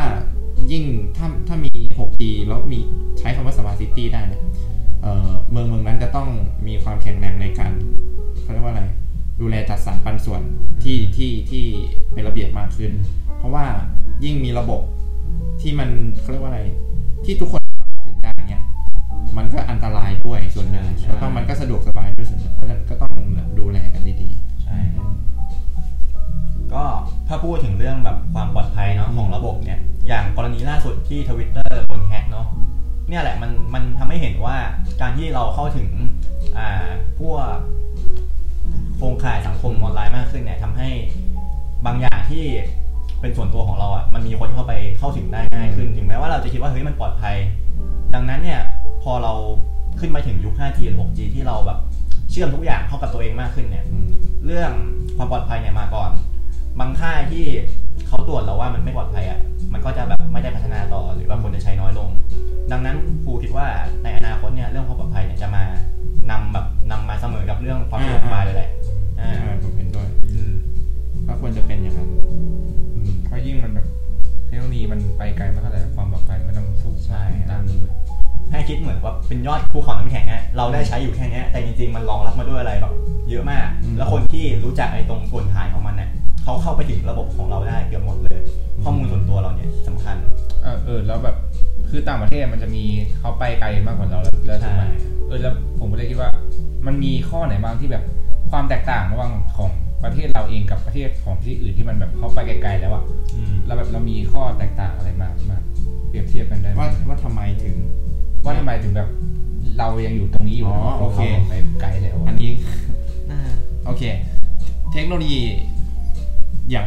ยิ่งถ้าถ้ามี 6G แล้วมีใช้คำว่า Smart City ได้เนี่ยเอ่อเมืองเมืองนั้นจะต้องมีความแข็งแรงในการเขาเรียกว่าอะไร ดูแลจัดสรรปันส่วนที่ที่ที่เป็นระเบียบมากขึ้น เพราะว่ายิ่งมีระบบที่มันเขาเรียกว่าอะไร ที่ทุกคน มันก็อันตรายด้วยส่วนหนึ่งใช่แล้วก็มันก็สะดวกสบายด้วยส่วนหนึ่งเพราะฉะนั้นก็ต้องดูแลกันดีใช่ครับก็ถ้าพูดถึงเรื่องแบบความปลอดภัยเนาะของระบบเนี่ย อย่างกรณีล่าสุดที่ทวิตเตอร์โดนแฮ็กเนาะเนี่ยแหละมันมันทำให้เห็นว่าการที่เราเข้าถึงอ่าพวกโครงข่ายสังคมออนไลน์มากขึ้นเนี่ยทำให้บางอย่างที่เป็นส่วนตัวของเราอะมันมีคนเข้าไปเข้าถึงได้ง่ายขึ้น ถึงแม้ว่าเราจะคิดว่าเฮ้ยมันปลอดภัย ดังนั้นเนี่ย พอเราขึ้นไปถึงยุค 5G หรือ 6G ที่เราแบบเชื่อมทุกอย่างเข้ากับตัวเองมากขึ้นเนี่ยๆอืมเรื่องความปลอดภัยเนี่ยมาก่อน บางค่ายที่เขาตรวจแล้วว่ามันไม่ปลอดภัยอะมันก็จะแบบไม่ได้พัฒนาต่อหรือว่าคนจะใช้น้อยลง ดังนั้นครูคิดว่าในอนาคตเนี่ยเรื่องความปลอดภัยเนี่ยจะมานำแบบนำมาเสมอกับเรื่องความสะดวกสบายเลยแหละอ่าใช่ผมเห็นด้วยอืมก็ควรจะเป็นอย่างนั้นอืมเพราะยิ่งมันแบบเทคโนโลยีมันไปไกลมากเท่าไหร่ความปลอดภัยมันต้องสูงใช่ตามด้วย ให้คิดเหมือนว่าเป็นยอดภูเขาน้ำแข็งอะเราได้ใช้อยู่แค่เนี้ยแต่จริงๆมันรองรับมาด้วยอะไรแบบเยอะมาก แล้วคนที่รู้จักไอ้ตรงส่วนฐานของมันเนี่ยเขาเข้าไปถึงระบบของเราได้เกือบหมดเลย ข้อมูลส่วนตัวเราเนี่ยสำคัญเออเออแล้วแบบคคือต่างประเทศมันจะมีเขาไปไกลมากกว่าเราแล้วแล้วใช่ถูกไหมเออแล้วผมก็เลยคิดว่า มันมีข้อไหนบ้างที่แบบความแตกต่างระหว่างของประเทศเราเองกับประเทศของที่อื่นที่มันแบบเขาไปไกลๆแล้วอะอืมเราแบบเรามีข้อแตกต่างอะไรมากมากเปรียบเทียบกันได้ไหมว่าว่าทำไมถึง ว่าทำไมถึงแบบ เรายังอยู่ตรงนี้อยู่อ๋อแล้วโอเคขาไปไกลแล้วะอันนี้อ่าโอเค เทคโนโลยี อย่าง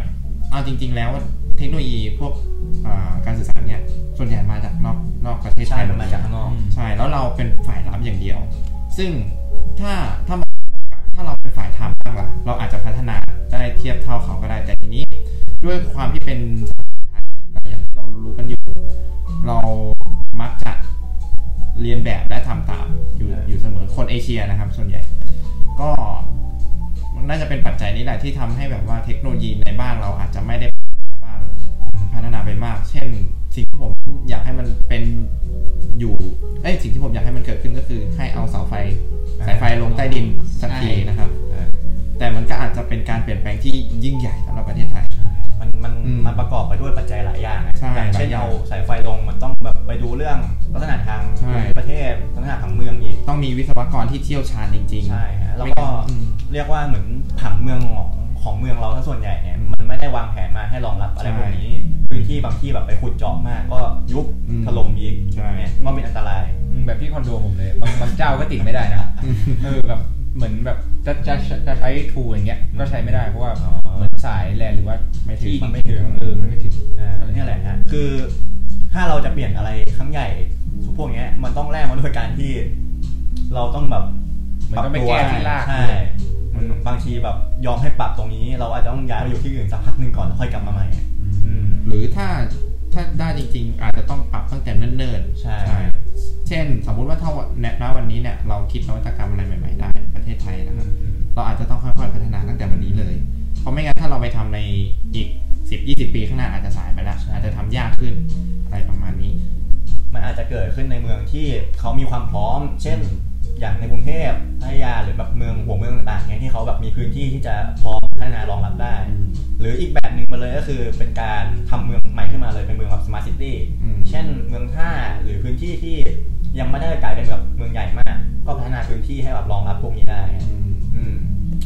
เอาจริง ๆ แล้วเทคโนโลยีพวกอ่าการสื่อสารเนี่ย ส่วนใหญ่มาจากนอกนอกประเทศใช่ไทยหมันดมาเลยจากข้างนอก ใช่ แล้วเราเป็นฝ่ายรับอย่างเดียว ซึ่งถ้าถ้ามองกลับถ้าเราเป็นฝ่ายทำบ้างล่ะ เราอาจจะพัฒนาได้เทียบเท่าเขาก็ได้ แต่ทีนี้ด้วยความที่เป็นสังคมไทยอย่างที่เรารู้กันอยู่ เรามักจะ เรียนแบบและทำตามอยู่อยู่เสมอคนเอเชียนะครับ ส่วนใหญ่ ก็มันน่าจะเป็นปัจจัยนี้แหละที่ทำให้แบบว่าเทคโนโลยีในบ้านเราอาจจะไม่ได้พัฒนาบ้างพัฒนาไปมาก เช่น สิ่งที่ผมอยากให้มันเป็นอยู่ เอ้ย สิ่งที่ผมอยากให้มันเกิดขึ้นก็คือ ให้เอาเสาไฟ สายไฟลงใต้ดินสักทีนะครับเออแต่มันก็อาจจะเป็นการเปลี่ยนแปลงที่ยิ่งใหญ่สำหรับประเทศไทย มันมันอืมมันประกอบไปด้วยปัจจัยหลายอย่างนะใช่อย่างเช่นหลายอย่างเอาสายไฟลงมันต้องแบบไปดูเรื่องลักษณะทางใช่ภูมิประเทศลักษณะทางเมืองอีก ต้องมีวิศวกรที่เชี่ยวชาญจริงๆ ใช่ฮะแล้วไม่ก็งั้นอืมเรียกว่าเหมือนผังเมืองของ ของเมืองเราถ้าส่วนใหญ่เนี่ยอืมมันไม่ได้วางแผนมาให้รองรับอะไรใช่พวกนี้พื้นที่บางที่แบบไปขุดเจาะมาก ก็ยุบอืมถล่มอีกใช่เนี่ยก็เป็นอันตรายอืมแบบที่คอนโดผมเลยบางบางเจ้าก็ติดไม่ได้นะเออแบบเหมือนแบบจะจะจะใช้ทูอย่างเงี้ยก็ใช้ไม่ได้เพราะว่าอ๋อเหมือนสายแลนหรือว่าไม่ถึงที่มันไม่ถึงเออมันไม่ถึงอ่าเนี่ยแหละฮะคือถ้าเราจะเปลี่ยนอะไรครั้งใหญ่พวกเนี้ยมันต้องแลกมาด้วยการที่ เราต้องแบบเหมือนต้องไปแก้ที่รากใช่มัน บางทีแบบยอมให้ปรับตรงนี้ เราอาจจะต้องย้ายไปอยู่ที่อื่นสักพักหนึ่งก่อนแล้วค่อยกลับมาใหม่อืมหรือถ้าถ้าได้จริง ๆ อาจจะต้องปรับตั้งแต่เนิ่นๆใช่เช่น สมมุติว่าถ้าวันณวันนี้เนี่ยเราคิดนวัตกรรมอะไรใหม่ ๆ ได้ ประเทศไทยนะครับเราอาจจะต้องค่อยๆพัฒนาตั้งแต่วันนี้เลย เพราะไม่งั้นถ้าเราไปทำในอีก10 20ปีข้างหน้าอาจจะสายไปแล้วใช่อาจจะทำยากขึ้นอะไรประมาณนี้ มันอาจจะเกิดขึ้นในเมืองที่เขามีความพร้อม เช่น อย่างในกรุงเทพพัทยาหรือแบบเมืองหัวเมืองต่างๆเนี่ยที่เขาแบบมีพื้นที่ที่จะพร้อมพัฒนารองรับได้อืมหรืออีกแบบหนึ่งมาเลยก็คือเป็นการทำเมืองใหม่ขึ้นมาเลยเป็นเมืองแบบ smart city อืมเช่นเมืองท่าหรือพื้นที่ที่ยังไม่ได้กลายเป็นแบบเมืองใหญ่มาก ก็พัฒนาพื้นที่ให้แบบรองรับพวกนี้ได้อืมอืม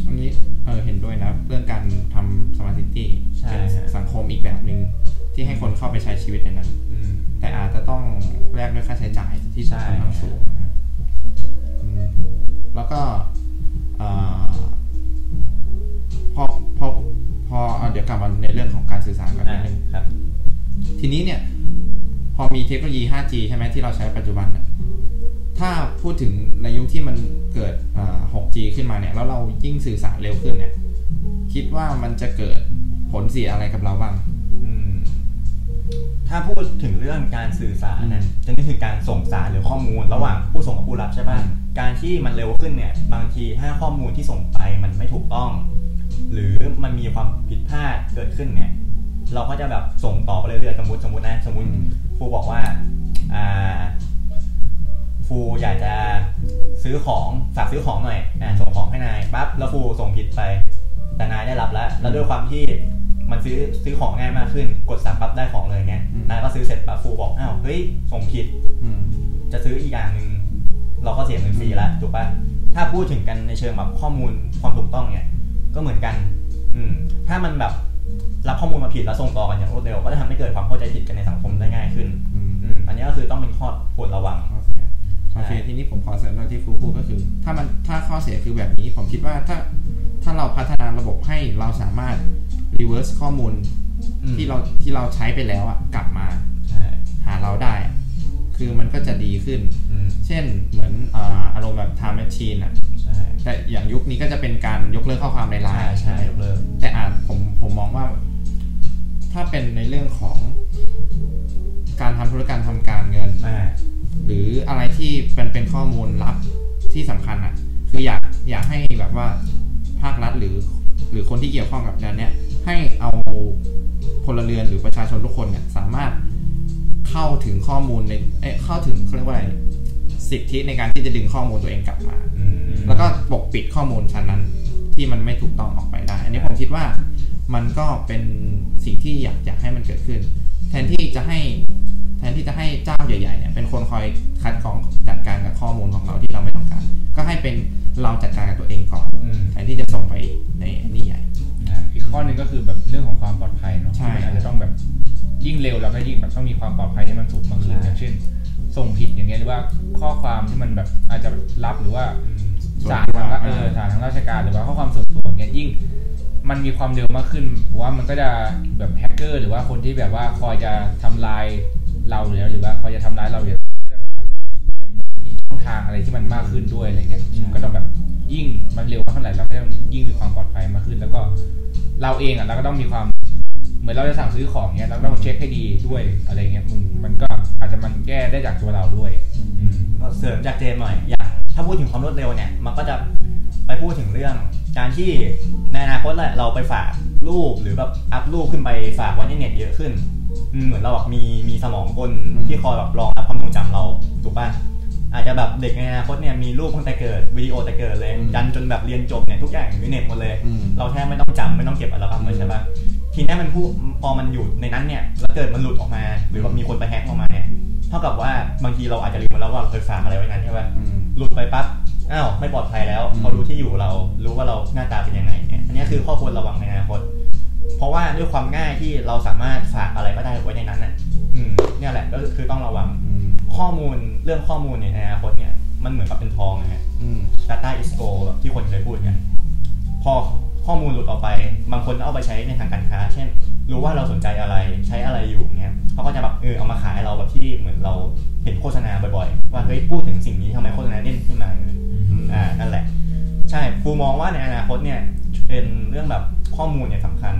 อันนี้เออเห็นด้วยนะเรื่องการทำ smart city ใช่เป็นฮะสังคมอีกแบบหนึ่งที่ให้คนเข้าไปใช้ชีวิตในนั้นอืมแต่อาจจะต้องแลกด้วยค่าใช้จ่ายที่ใช่ค่อนข้างสูงนะครับอืม แล้วก็เอ่อพอพอพอเอาเดี๋ยวกลับมาในเรื่องของการสื่อสารก่อนนิอ่าดนึงครับทีนี้เนี่ย พอมีเทคโนโลยี 5G ใช่ไหมที่เราใช้ปัจจุบันเนี่ยถ้าพูดถึงในยุคที่มันเกิดเอ่อ 6G ขึ้นมาเนี่ย แล้วเรายิ่งสื่อสารเร็วขึ้นเนี่ย คิดว่ามันจะเกิดผลเสียอะไรกับเราบ้างอืม ถ้าพูดถึงเรื่องการสื่อสารนะอืมจะนึกถึงการส่งสารหรือข้อมูล ระหว่างผู้ส่งกับผู้รับใช่ป่ะอืมการที่มันเร็วขึ้นเนี่ยบางทีถ้าข้อมูลที่ส่งไปมันไม่ถูกต้อง หรือมันมีความผิดพลาดเกิดขึ้นเนี่ยเราก็จะแบบส่งต่อไปเรื่อยๆสมมติสมมตินะสมมติอืมครูบอกว่าอ่าครูอยากจะซื้อของฝากซื้อของหน่อยอ่าส่งของให้นายปั๊บแล้วครูส่งผิดไป แต่นายได้รับแล้ว แล้วด้วยความที่ มันซื้อซื้อของง่ายมากขึ้น กดสั่งปั๊บได้ของเลยเงี้ยอืมนายก็ซื้อเสร็จปั๊บครูบอกอ้าวเฮ้ยส่งผิดอืมจะซื้ออีกอย่างหนึ่งเราก็เสียเงินฟรีละถูกปะถ้าพูดถึงกันในเชิงแบบข้อมูลความถูกต้องเนี่ย ก็เหมือนกัน อืมถ้ามันแบบรับข้อมูลมาผิดแล้วส่งต่อกันอย่างรวดเร็ว ก็จะทำให้เกิดความเข้าใจผิดกันในสังคมได้ง่ายขึ้นอืมอืมอันนี้ก็คือต้องเป็นข้อควรระวังโอเคโอเคทีนี้ผมขอเสริมตรงที่ครูพูดก็คือ ถ้ามันถ้าข้อเสียคือแบบนี้ ผมคิดว่าถ้า ถ้าเราพัฒนาระบบให้เราสามารถ reverse ข้อมูลอืมที่เราที่เราใช้ไปแล้วอะกลับมาใช่หาเราได้อะคือมันก็จะดีขึ้นอืมเช่นเหมือนอ่าอารมณ์แบบ time machine อะใช่แต่อย่างยุคนี้ก็จะเป็นการยกเลิกข้อความในไลใช่น์ใช่ยกเลิกแต่อาจผมผมมองว่า ถ้าเป็นในเรื่องของ การทำธุรกรรมทำการเงินอ่าหรืออะไรที่เป็นเป็นข้อมูลลับที่สำคัญอะคืออยากอยากให้แบบว่า ภาครัฐหรือ หรือคนที่เกี่ยวข้องกับงานเนี้ยให้เอาพลเรือนหรือประชาชนทุกคนเนี่ยสามารถเข้าถึงข้อมูลในเอ้ยเข้าถึงเขาเรียกว่าอะไรสิทธิในการที่จะดึงข้อมูลตัวเองกลับมาอืมแล้วก็ปกปิดข้อมูลชั้นนั้นที่มันไม่ถูกต้องออกไปได้ อันนี้ผมคิดว่ามันก็เป็นสิ่งที่อยากอยากให้มันเกิดขึ้น แทนที่จะให้แทนที่จะให้เจ้าใหญ่ๆเนี่ยเป็นคนคอยคัดกรองจัดการกับข้อมูลของเราที่เราไม่ต้องการ ก็ให้เป็นเราจัดการกับตัวเองก่อนอืมแทนที่จะส่งไปในนี่ใหญ่อ่าอีกข้อหนึงก็คือแบบเรื่องของความปลอดภัยเนาะใช่ที่มันอาจจะต้องแบบยิ่งเร็วเราก็ยิ่งแบบต้องมีความปลอดภัยที่มันสูงมากขึ้นใช่อย่างเช่น ส่งผิดอย่างเงี้ยหรือว่าข้อความที่มันแบบอาจจะรับหรือว่าอืมส่วนสารตัวทางราเออเออสารทางราชการหรือว่าข้อความส่วนตัวอย่างเงี้ยยิ่ง มันมีความเร็วมากขึ้นผมว่ามันก็จะแบบแฮกเกอร์หรือว่าคนที่แบบว่าคอยจะทำลายเราหรือหรือว่าคอยจะทำร้ายเราเนี่ยมีช่องทางอะไรที่มันมากขึ้นด้วยอะไรเงี้ยใช่ก็ต้องแบบยิ่งมันเร็วมากเท่าไหร่เราก็ต้องยิ่งมีความปลอดภัยมากขึ้น แล้วก็เราเองอะเราก็ต้องมีความเหมือนเราจะสั่งซื้อของเนี้ยเราก็ต้องเช็คให้ดีด้วยอะไรเงี้ยมึงมันก็อาจจะมันแก้ได้จากตัวเราด้วยอืมก็เสริมจากเจมหน่อยอย่าง ถ้าพูดถึงความรวดเร็วเนี่ยมันก็จะไปพูดถึงเรื่อง การที่ในอนาคตแหละเราไปฝากรูปหรือแบบอัพรูปขึ้นไปฝากไว้ในเน็ตเยอะขึ้นอืมเหมือนเราแบบมีมีสมองกลอืมที่คอยแบบรองรับความทรงจำเราถูกป่ะอาจจะแบบเด็กในอนาคตเนี่ยมีรูปตั้งแต่เกิดวิดีโอแต่เกิดเลยยันจนแบบเรียนจบเนี่ยทุกอย่างอยู่ในเน็ตหมดเลยอืมเราแทบไม่ต้องจำไม่ต้องเก็บอัลบั้มไว้ใช่ปะทีนี้มันพูดพอมันอยู่ในนั้นเนี่ยแล้วเกิดมันหลุดออกมา หรือว่ามีคนไปแฮกออกมาเนี่ยเท่ากับว่าบางทีเราอาจจะลืมไปแล้วว่าเราเคยฝากอะไรไว้นั้นใช่ปะอืมหลุดไปปั๊บ อ้าวไม่ปลอดภัยแล้วอืมเขารู้ที่อยู่เรารู้ว่าเราหน้าตาเป็นยังไงเนี่ยอันนี้คือข้อควรระวังในอนาคตเพราะว่าด้วยความง่ายที่เราสามารถฝากอะไรก็ได้ไว้ในนั้นน่ะอืมเนี่ยแหละก็คือต้องระวังอืมข้อมูลเรื่องข้อมูลเนี่ยในอนาคตเนี่ยมันเหมือนกับเป็นทองนะฮะอืม data is gold แบบที่คนเคยพูดกันพอ ข้อมูลหลุดออกไป บางคนเอาไปใช้ในทางการค้า เช่น รู้ว่าเราสนใจอะไรใช้อะไรอยู่เนี้ยเขาก็จะแบบเออเอามาขายเราแบบที่เหมือนเราเห็นโฆษณาบ่อยๆ ว่าเฮ้ยพูดถึงสิ่งนี้ทำไมโฆษณาเด่นขึ้นมาอืมอ่านั่นแหละ ใช่ครูมองว่าในอนาคตเนี่ยเป็นเรื่องแบบข้อมูลเนี่ยสำคัญ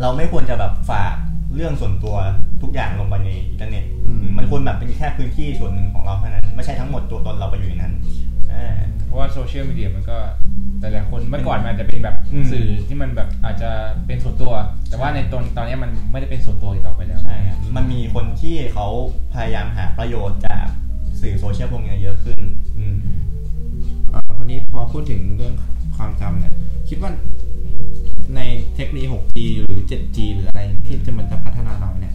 เราไม่ควรจะแบบฝากเรื่องส่วนตัวทุกอย่างลงไปในอินเทอร์เน็ตอืมมันควรแบบเป็นแค่พื้นที่ส่วนหนึ่งของเราเท่านั้น ไม่ใช่ทั้งหมดตัวตนเราไปอยู่ในนั้นอ่าเพ ราะว่าโซเชียลมีเดียมันก็หลายๆคนเมื่อก่อนมันอาจจะเป็นแบบอืมสื่อที่มันแบบอาจจะเป็นส่วนตัว แต่ว่าในตอนตอนนี้มันไม่ได้เป็นส่วนตัวอีกต่อไปแล้วใช่ครับมันมีคนที่เขาพยายามหาประโยชน์จากสื่อโซเชียลพวกนี้เยอะขึ้นอืมเอ่อวันนี้พอพูดถึงเรื่องความจำเนี่ย คิดว่าในเทคโนโลยี 6G หรือ 7G หรืออะไรที่จะมันจะพัฒนาเราเนี่ย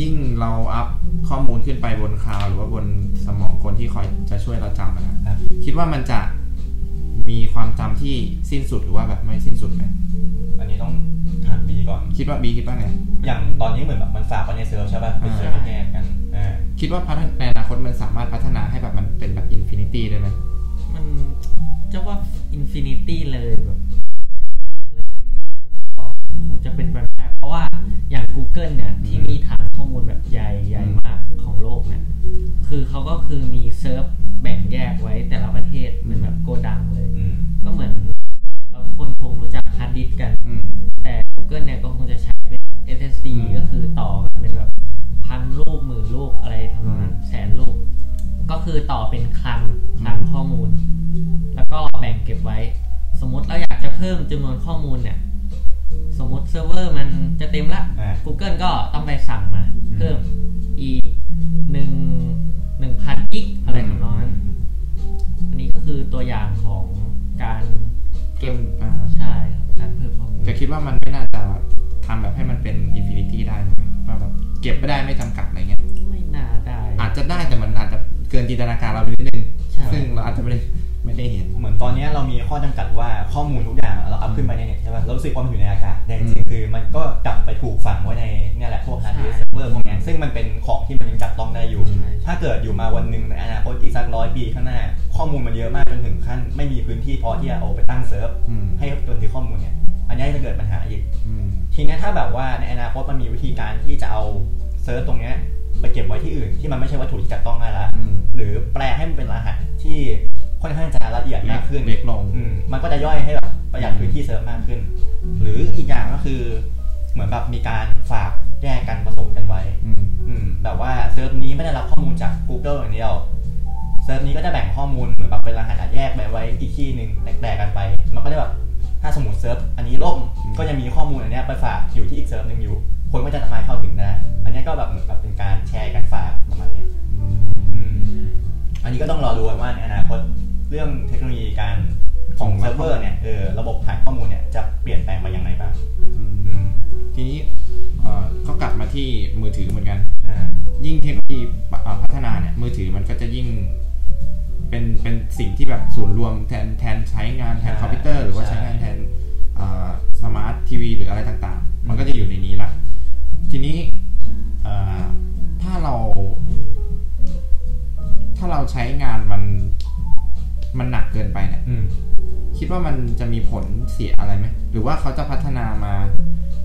ยิ่งเราอัพข้อมูลขึ้นไปบนคลาวด์หรือว่าบนสมองคนที่คอยจะช่วยเราจำอะนะครับคิดว่ามันจะมีความจำที่สิ้นสุดหรือว่าแบบไม่สิ้นสุดไหมอันนี้ต้องถามบีก่อน คิดว่าบีคิดว่าไง อย่างตอนนี้เหมือนแบบมันฝากไว้ในเซิร์ฟใช่ป่ะเป็นเซิร์ฟอ่าแยกกันอ่าคิดว่าพัฒนาในอนาคตมันสามารถพัฒนาให้แบบมันเป็นแบบ infinity ได้ไหมมันจะว่า infinity เลยแบบก็คง จะเป็นไปไม่ได้เพราะว่าอย่าง Google เนี่ยที่มีฐานข้อมูลแบบใหญ่ใหญ่มากของโลกเนี่ยคือเขาก็คือมีเซิร์ฟแบ่งแยกไว้แต่ละประเทศเป็นแบบโกดังเลยอืมก็เหมือน เราทุกคนคงรู้จักฮาร์ดดิสก์กันอืมแต่ Google เนี่ยก็คงจะใช้เป็น SSD อืมก็คือต่อกันเป็นแบบพันลูกหมื่นลูกอะไรทำนองนั้นแสนลูก ก็คือต่อเป็นคลังคลังข้อมูล แล้วก็แบ่งเก็บไว้ สมมติเราอยากจะเพิ่มจำนวนข้อมูลเนี่ย สมมติเซิร์ฟเวอร์มันจะเต็มละอ่า Google ก็ต้องไปสั่งมา เพิ่มอีกหนึ่งหนึ่งพันกิกอะไรทำนองนั้น อันนี้ก็คือตัวอย่างของการเก็บอ่าใช่ครับการเพิ่มข้อมูลแต่คิดว่ามันไม่น่าจะทำแบบให้มันเป็น infinity ได้ถูกไหมว่าแบบเก็บไม่ได้ไม่จำกัดอะไรเงี้ย ไม่น่าได้ อาจจะได้แต่มันอาจจะเกินจินตนาการเราไปนิดนึงใช่ซึ่งเราอาจจะไม่ได้ ไม่ได้เห็น เหมือนตอนนี้เรามีข้อจำกัดว่าข้อมูลทุกอย่างเราอัพขึ้นไปในเน็ตใช่ป่ะเรารู้สึกว่ามันอยู่ในอากาศแต่จริงๆคือมันก็กลับไปถูกฝังไว้ในเนี่ยแหละพวกฮาร์ดดิสก์เซิร์ฟเวอร์พวกเนี้ยซึ่งมันเป็นของที่มันยังจับต้องได้อยู่ใช่ถ้าเกิดอยู่มาวันหนึ่งในอนาคตอีกสักร้อยปีข้างหน้า ข้อมูลมันเยอะมากจนถึงขั้น ไม่มีพื้นที่พอที่จะเอาไปตั้งเซิร์ฟอืมให้บันทึกข้อมูลเนี่ยอันนี้จะเกิดปัญหาอีกอืมทีเนี้ยถ้าแบบว่าในอนาคตมันมีวิธีการที่จะเอาเซิร์ฟตรงเนี้ยไปเก็บไว้ที่อื่นที่มันไม่ใช่วัตถุที่จับต้องได้ละอืมหรือแปลให้มันเป็นรหัสที่ ค่อนข้างจะละเอียดมากขึ้นเล็กลงอืมมันก็จะย่อยให้แบบประหยัดพื้นที่เซิร์ฟมากขึ้น หรืออีกอย่างก็คือเหมือนแบบมีการฝากแยกกันผสมกันไว้อืมอืมแบบว่าเซิร์ฟนี้ไม่ได้รับข้อมูลจาก Google อย่างเดียวเซิร์ฟนี้ก็จะแบ่งข้อมูลเหมือนแบบเป็นรหัสแยกไปไว้อีกที่หนึ่งแตกๆกันไป มันก็จะแบบถ้าสมมติเซิร์ฟอันนี้ล่มก็จะมีข้อมูลอันเนี้ยไปฝากอยู่ที่อีกเซิร์ฟหนึ่งอยู่ คนก็จะสามารถเข้าถึงได้อันเนี้ยก็แบบเหมือนแบบเป็นการแชร์กันฝากประมาณเนี้ยอืมอันนี้ก็ต้องรอดูกันว่าในอนาคต เรื่องเทคโนโลยีการของเซิร์ฟเวอร์เนี่ยเออระบบฐานข้อมูลเนี่ยจะเปลี่ยนแปลงไปยังไงบ้างอืมอืมทีนี้เอ่อก็กลับมาที่มือถือเหมือนกันอ่ายิ่งเทคโนโลยีปะอ่าพัฒนาเนี่ยมือถือมันก็จะยิ่งเป็นเป็นสิ่งที่แบบศูนย์รวมแทนแทนใช้งานแทนใช่คอมพิวเตอร์หรือว่าใช่ใช้งานแทนสมาร์ททีวีหรืออะไรต่างๆ มันก็จะอยู่ในนี้ละทีนี้เอ่อถ้าเรา ถ้าเราใช้งานมัน มันหนักเกินไปเนี่ยอืมคิดว่ามันจะมีผลเสียอะไรไหมหรือว่าเขาจะพัฒนามา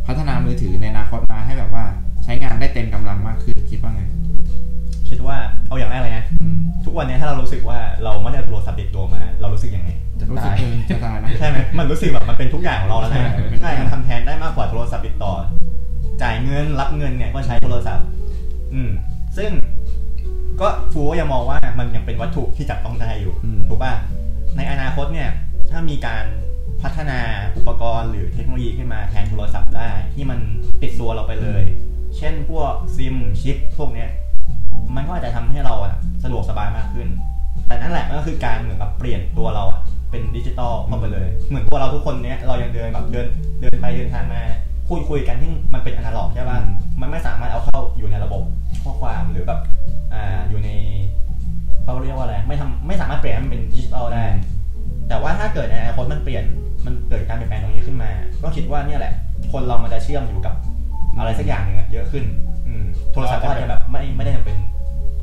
พัฒนามือถือในอนาคตมาให้แบบว่าใช้งานได้เต็มกำลังมากขึ้นคิดว่าไง คิดว่าเอาอย่างแรกเลยนะอืมทุกวันนี้ถ้าเรารู้สึกว่าเราไม่ได้เอาโทรศัพท์ติดตัวมา เรารู้สึกยังไงจะรู้สึตากยเออจะตายนะใช่ไหมมันรู้สึกแบบมันเป็นทุกอย่างของเราแล้วนะใช่เป็นใช่มันทำแทนได้มากกว่าโทรศัพท์ติดต่อ จ่ายเงินรับเงินเนี่ยก็ใช้โทรศัพท์ อืมซึ่ง ก็ฟูก็ยังมองว่ามันยังเป็นวัตถุที่จับต้องได้อยู่อืมถูกป่ะในอนาคตเนี่ยถ้ามีการพัฒนาอุปกรณ์หรือเทคโนโลยีขึ้นมาแทนโทรศัพท์ได้ ที่มันติดตัวเราไปเลย เช่นพวกซิมชิปพวกเนี้ยมันก็อาจจะทำให้เราอะสะดวกสบายมากขึ้น แต่นั่นแหละมันก็คือการเหมือนกับเปลี่ยนตัวเราอะเป็นดิจิตอลเข้าไปเลย เหมือนตัวเราทุกคนเนี้ยเรายังเดินแบบเดินเดินไปเดินทางมา พูดคุยกันที่มันเป็นอนาล็อกใช่ป่ะอืมมันไม่สามารถเอาเข้าอยู่ในระบบข้อความหรือแบบอ่าอยู่ในเขาเรียกว่าอะไรไม่ทำไม่สามารถเปลี่ยนให้มันเป็นดิจิตอลได้ แต่ว่าถ้าเกิดในอนาคตมันเปลี่ยนมันเกิดการเปลี่ยนแปลงตรงนี้ขึ้นมา ก็คิดว่าเนี่ยแหละ คนเรามันจะเชื่อมอยู่กับอะไรสักอย่างหนึ่งอะเยอะขึ้น อืมโทรศัพท์ก็อาจจะแบบไม่ไม่ได้จำเป็น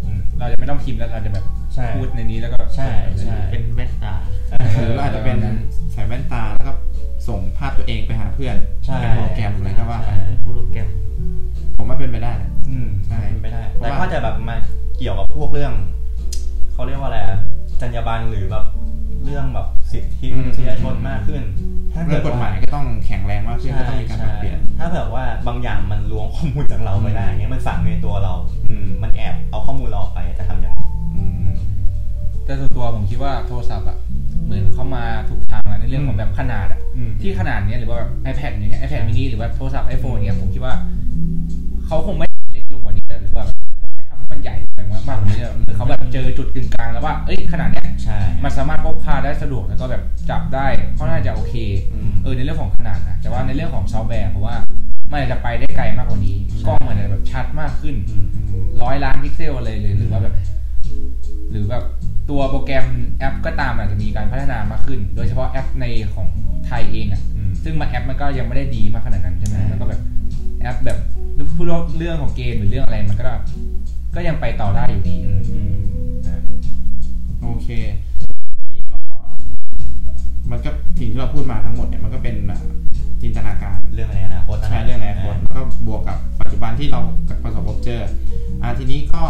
อืมเราจะไม่ต้องพิมพ์แล้วเราจะแบบใช่พูดในนี้แล้วก็ใช่ใช่เป็นแว่นตาหรือว่าอาจจะเป็นใส่แว่นตาแล้วก็ ส่งภาพตัวเองไปหาเพื่อนใช่เป็นโปรแกรมอะไรก็ว่าไปใช่เป็นโปรแกรม ผมว่าเป็นไปได้แหละอืมใช่เป็นไปได้เพราะแต่ว่าก็จะแบบมาเกี่ยวกับพวกเรื่องเขาเรียกว่าอะไรอะจรรยาบรรณหรือแบบเรื่องแบบสิทธิมนุษยชนมากขึ้น ถ้าเรื่เกิองดกฎหมายว่าก็ต้องแข็งแรงมากขึ้นใช่ก็ต้องมีการปรับเปลี่ยนใช่ถ้าแบบว่าบางอย่างมันล้วงข้อมูลจากเราไปได้อืมเงี้ยมันฝังในตัวเรา อืมมันแอบเอาข้อมูลเราออกไปจะทำยังไงอืมแต่ส่วนตัวผมคิดว่าโทรศัพท์อะ เหมือนเข้ามาถูกทางแล้วในเรื่องของแบบขนาดอะอืมที่ขนาดเนี้ยหรือว่าแบบ iPad อย่างเงี้ย iPad mini หรือว่าโทรศัพท์ iPhone อย่างเงี้ยผมคิดว่าเขาคงไม่เล็กลงกว่านี้หรือว่าไม่ทำให้มันใหญ่ไปมากกว่านี้หรือเขาแบบเจอจุดกึ่งกลางแล้วว่าเอ้ยขนาดเนี้ยใช่มันสามารถพกพาได้สะดวกแล้วก็แบบจับได้ก็น่าจะโอเคอืมเออในเรื่องของขนาดนะแต่ว่าในเรื่องของซอฟต์แวร์ผมว่ามันอาจจะไปได้ไกลมากกว่านี้กล้องมันอาจจะแบบชัดมากขึ้นอืมอืมร้อยล้านพิกเซลอะไรเลยหรือว่าแบบ หรือแบบ ตัวโปรแกรมแอปก็ตามอาจจะมีการพัฒนามากขึ้น โดยเฉพาะแอปในของไทยเองอะอืมซึ่งมันแอปมันก็ยังไม่ได้ดีมากขนาดนั้นใช่ไหมใช่แล้วก็แบบแอปแบบพูดเรื่องของเกมหรือเรื่องอะไรมันก็ก็ยังไปต่อได้อยู่ดีอืมอืมนะโอเคทีนี้ก็มันก็สิ่งที่เราพูดมาทั้งหมดเนี่ยมันก็เป็นอะจินตนาการเรื่องในอนาคตนะใช่เรื่องในอนาคตแล้วก็บวกกับปัจจุบันที่เราประสบพบเจออ่าทีนี้ก็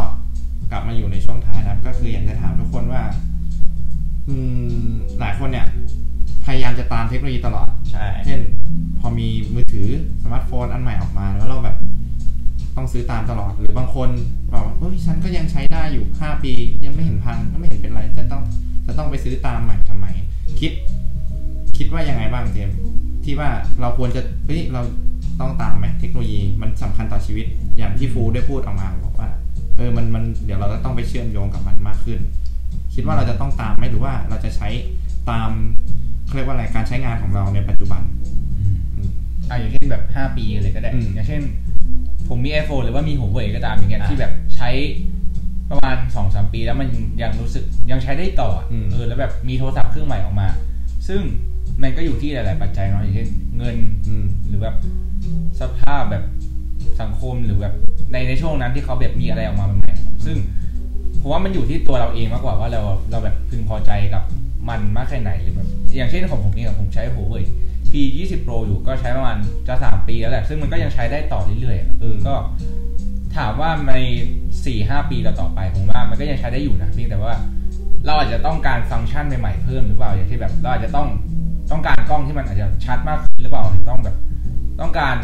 กลับมาอยู่ในช่วงท้ายนะครับก็คืออยากจะถามทุกคนว่า อืมหลายคนเนี่ย พยายามจะตามเทคโนโลยีตลอด ใช่ เช่น พอมีมือถือสมาร์ทโฟนอันใหม่ออกมา แล้วเราแบบต้องซื้อตามตลอด หรือบางคนบอกว่าเฮ้ยฉันก็ยังใช้ได้อยู่ห้าปี ยังไม่เห็นพังก็ไม่เห็นเป็นไรจะต้องจะต้องไปซื้อตามใหม่ทำไม คิด คิดว่ายังไงบ้างเจมส์ที่ว่าเราควรจะเฮ้ยเราต้องตามไหมเทคโนโลยีมันสำคัญต่อชีวิต อย่างที่ฟูได้พูดออกมาบอกว่า เออมันมันเดี๋ยวเราจะต้องไปเชื่อมโยงกับมันมากขึ้น คิดว่าเราจะต้องตามไหมหรือว่าเราจะใช้ตามเขาเรียกว่าอะไรการใช้งานของเราในปัจจุบันอืมอะอย่างเช่นแบบ5ปีเลยก็ได้อืมอย่างเช่น ผมมี iPhone หรือว่ามีหัวเว่ยก็ตามอย่างเงี้ยอะที่แบบใช้ประมาณ2อสปีแล้วมันยังรู้สึกยังใช้ได้ต่ออะอืมเออแล้วแบบมีโทรศัพท์เครื่องใหม่ออกมา ซึ่งมันก็อยู่ที่หลาย ๆ ปัจจัยเนาะอย่างเช่นเงินอืมหรือแบบสภาพแบบ สังคมหรือแบบในในช่วงนั้นที่เขาแบบมีอะไรออกมาใหม่ๆซึ่งผมว่ามันอยู่ที่ตัวเราเองมากกว่าว่าเราเราแบบพึงพอใจกับมันมากแค่ไหนหรือแบบอย่างเช่นของผมเองอะผมใช้หัวเว่ย P 2 0 Pro อยู่ก็ใช้ประมาณจะสามปีแล้วแหละ ซึ่งมันก็ยังใช้ได้ต่อเรื่อยๆอะเออก็ถามว่าในสี่ห้าปีต่อไปผมว่ามันก็ยังใช้ได้อยู่นะเพียงแต่ว่าเราอาจจะต้องการฟังก์ชันใหม่ๆเพิ่มหรือเปล่าอย่างที่แบบเราอาจจะต้องต้องการกล้องที่มันอาจจะชัดมากขึ้นหรือเปล่าหรือต้องแบบต้องการ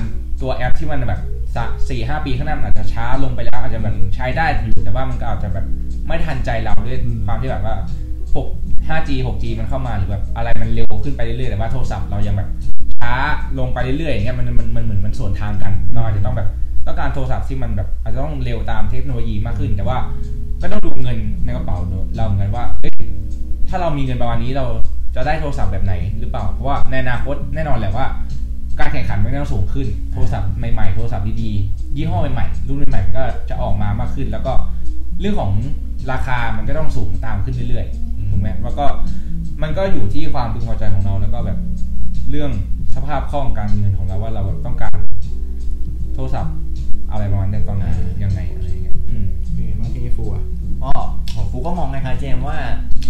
ตัวแอปที่มันแบบ สักสี่ห้าปีข้างหน้ามันอาจจะช้าลงไปแล้ว อาจจะแบบใช้ได้อยู่แต่ว่ามันก็อาจจะแบบไม่ทันใจเราด้วยอืมความที่แบบว่า 6 5G 6G มันเข้ามาหรือแบบอะไรมันเร็วขึ้นไปเรื่อยๆแต่ว่าโทรศัพท์เรายังแบบช้าลงไปเรื่อยๆอย่างเงี้ยมันมันมันเหมือนมันสวนทางกันเราอาจจะต้องแบบต้องการโทรศัพท์ที่มันแบบอาจจะต้องเร็วตามเทคโนโลยีมากขึ้น แต่ว่าก็ต้องดูเงินในกระเป๋าเราเหมือนกันว่าเอ้ยถ้าเรามีเงินประมาณนี้เราจะได้โทรศัพท์แบบไหนหรือเปล่า เพราะว่าในอนาคตแน่นอนแหละว่า การแข่งขันมันก็ต้องสูงขึ้น โทรศัพท์ใหม่ๆ โทรศัพท์ดีๆ ยี่ห้อใหม่ๆ รุ่นใหม่ๆมันก็จะออกมามากขึ้น แล้วก็เรื่องของราคามันก็ต้องสูงตามขึ้นเรื่อยๆ ถูกไหมแล้วก็มันก็อยู่ที่ความพึงพอใจของเรา แล้วก็แบบเรื่องสภาพคล่องการเงินของเราว่าเราแบบต้องการโทรศัพท์อะไรประมาณนี้ตอนไหนยังไงอะไรอย่างเงี้ย อืมโอเคเมื่อกี้ฟูอะก็ของฟูก็มองคล้ายๆเจมส์ว่า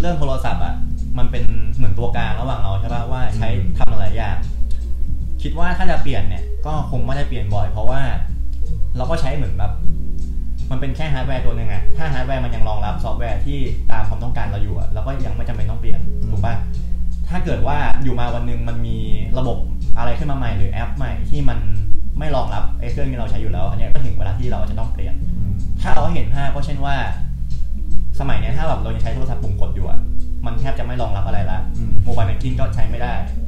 เรื่องโทรศัพท์อะ มันเป็นเหมือนตัวกลางระหว่างเราใช่ป่ะว่าใช้ทำอะไรอย่าง คิดว่าถ้าจะเปลี่ยนเนี่ยก็คงไม่ได้เปลี่ยนบ่อย เพราะว่าเราก็ใช้เหมือนแบบมันเป็นแค่ฮาร์ดแวร์ตัวหนึ่งอะถ้าฮาร์ดแวร์มันยังรองรับซอฟต์แวร์ที่ตามความต้องการเราอยู่อะเราก็ยังไม่จำเป็นต้องเปลี่ยนถูกป่ะถ้าเกิดว่าอยู่มาวันหนึงมันมีระบบอะไรขึ้นมาใหม่หรือแอปใหม่ที่มันไม่รองรับไอ้เครื่องที่เราใช้อยู่แล้ว อันเนี้ยก็ถึงเวลาที่เราจะต้องเปลี่ยน ถ้าเอาให้เห็นภาพก็เช่นว่า สมัยเนี้ยถ้าแบบเรายังใช้โทรศัพท์ปุ่มกดอยู่อะมันแทบจะไม่รองรับอะไรละอืมโมบายแบงกิ้งก็ใช้ไม่ได้อ่า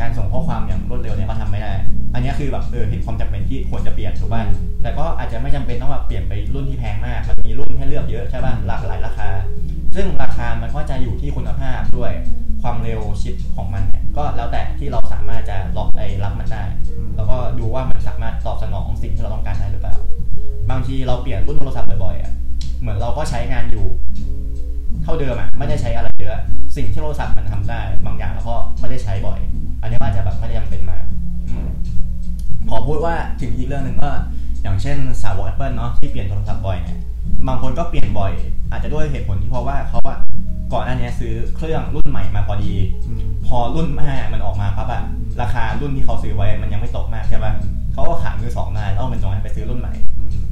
การส่งข้อความอย่างรวดเร็วเนี่ยก็ทำไม่ได้ อันเนี้ยคือแบบเออเห็นความจำเป็นที่ควรจะเปลี่ยนถูกป่ะแต่ก็อาจจะไม่จำเป็นต้องแบบเปลี่ยนไปรุ่นที่แพงมาก มันมีรุ่นให้เลือกเยอะใช่ป่ะหลากหลายราคา ซึ่งราคามันก็จะอยู่ที่คุณภาพด้วยความเร็วชิปของมันเนี่ยก็แล้วแต่ที่เราสามารถจะล็อกไอ้รับมันได้ แล้วก็ดูว่ามันสามารถตอบสนองสิ่งที่เราต้องการได้หรือเปล่า บางทีเราเปลี่ยนรุ่นโทรศัพท์บ่อยๆอะเหมือนเราก็ใช้งานอยู่ เท่าเดิมอะไม่ได้ใช้อะไรเยอะสิ่งที่โทรศัพท์มันทำได้ บางอย่างเราก็ไม่ได้ใช้บ่อย อันนี้ก็อาจจะแบบไม่ได้จำเป็นมากอืมขอพูดว่าถึงอีกเรื่องหนึ่งก็อย่างเช่นสาวก Apple เนาะที่เปลี่ยนโทรศัพท์บ่อยเนี่ยบางคนก็เปลี่ยนบ่อย อาจจะด้วยเหตุผลที่เพราะว่าเขาอะก่อนหน้านี้ซื้อเครื่องรุ่นใหม่มาพอดี พอรุ่นห้ามันออกมาปั๊บอะราคารุ่นที่เขาซื้อไว้มันยังไม่ตกมากใช่ปะเขาก็ขายมือสองมาแล้วเอาเงินตรงนั้นไปซื้อรุ่นใหม่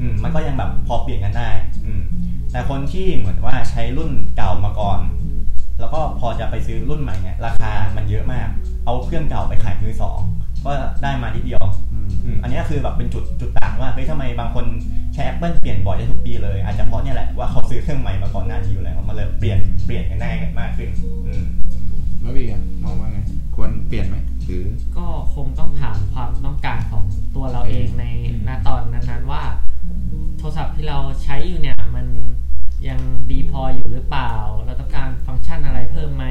อืมมันก็ยังแบบพอเปลี่ยนกันได้ อืม แต่คนที่เหมือนว่าใช้รุ่นเก่ามาก่อน แล้วก็พอจะไปซื้อรุ่นใหม่เนี่ยราคามันเยอะมาก เอาเครื่องเก่าไปขายมือสองก็ได้มานิดเดียวอืมอันนี้คือแบบเป็นจุดจุดต่างว่าเฮ้ยทำไมบางคนใช้ Apple เปลี่ยนบ่อยได้ทุกปีเลย อาจจะเพราะเนี่ยแหละว่าเขาซื้อเครื่องใหม่มาก่อนหน้านี้อยู่แล้วมันเลยเปลี่ยนเปลี่ยนกันได้กันมากขึ้นอืมแล้วพี่อะมองว่าไงควรเปลี่ยนไหมหรือก็คงต้องถามความต้องการของตัวเราเองในอืมณตอนนั้นๆว่า โทรศัพท์ที่เราใช้อยู่เนี่ยมัน ยังดีพออยู่หรือเปล่า เราต้องการฟังก์ชันอะไรเพิ่มไหม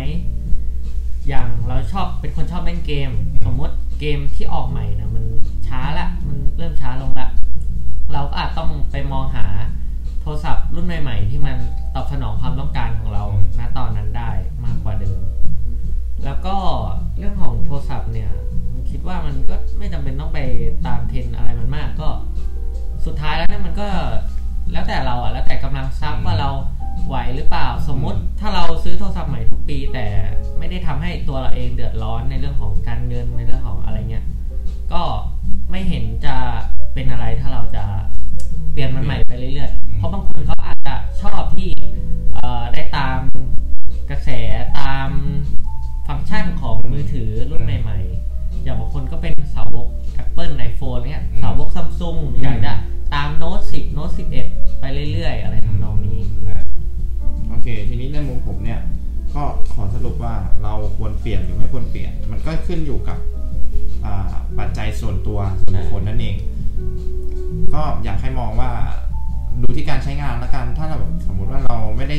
อย่างเราชอบเป็นคนชอบเล่นเกม สมมติเกมที่ออกใหม่นะมันช้าละ มันเริ่มช้าลงละ เราก็อาจต้องไปมองหาโทรศัพท์รุ่นใหม่ ๆ ที่มันตอบสนองความต้องการของเราณตอนนั้นได้มากกว่าเดิม แล้วก็เรื่องของโทรศัพท์เนี่ยคิดว่ามันก็ไม่จำเป็นต้องไปตามเทรนอะไรมันมากก็ สุดท้ายแล้วเนี่ยมันก็ แล้วแต่เราอะแล้วแต่กำลังทรัพย์ว่าเราไหวหรือเปล่าสมมุติถ้าเราซื้อโทรศัพท์ใหม่ทุกปี แต่ไม่ได้ทำให้ตัวเราเองเดือดร้อนในเรื่องของการเงินในเรื่องของอะไรเงี้ยก็ไม่เห็นจะเป็นอะไรถ้าเราจะเปลี่ยนมันใหม่ไปเรื่อยๆ เพราะบางคนเขาอาจจะชอบที่เอ่อได้ตามกระแสตามฟังก์ชันของมือถือรุ่นใหม่ ๆ อย่างบางคนก็เป็นสาวก Apple iPhone เนี่ยอืมสาวกซัมซุงอยากจะตามโน้ต10 โน้ต11 ไปเรื่อยๆ อะไรทำนองนี้โอเค ทีนี้ในมุมผมเนี่ย ก็ขอสรุปว่าเราควรเปลี่ยนหรือไม่ควรเปลี่ยน มันก็ขึ้นอยู่กับอ่าปัจจัยส่วนตัวส่วนบุคคลนั่นเอง ก็อยากให้มองว่าดูที่การใช้งานแล้วกัน ถ้าเราแบบสมมุติว่าเราไม่ได้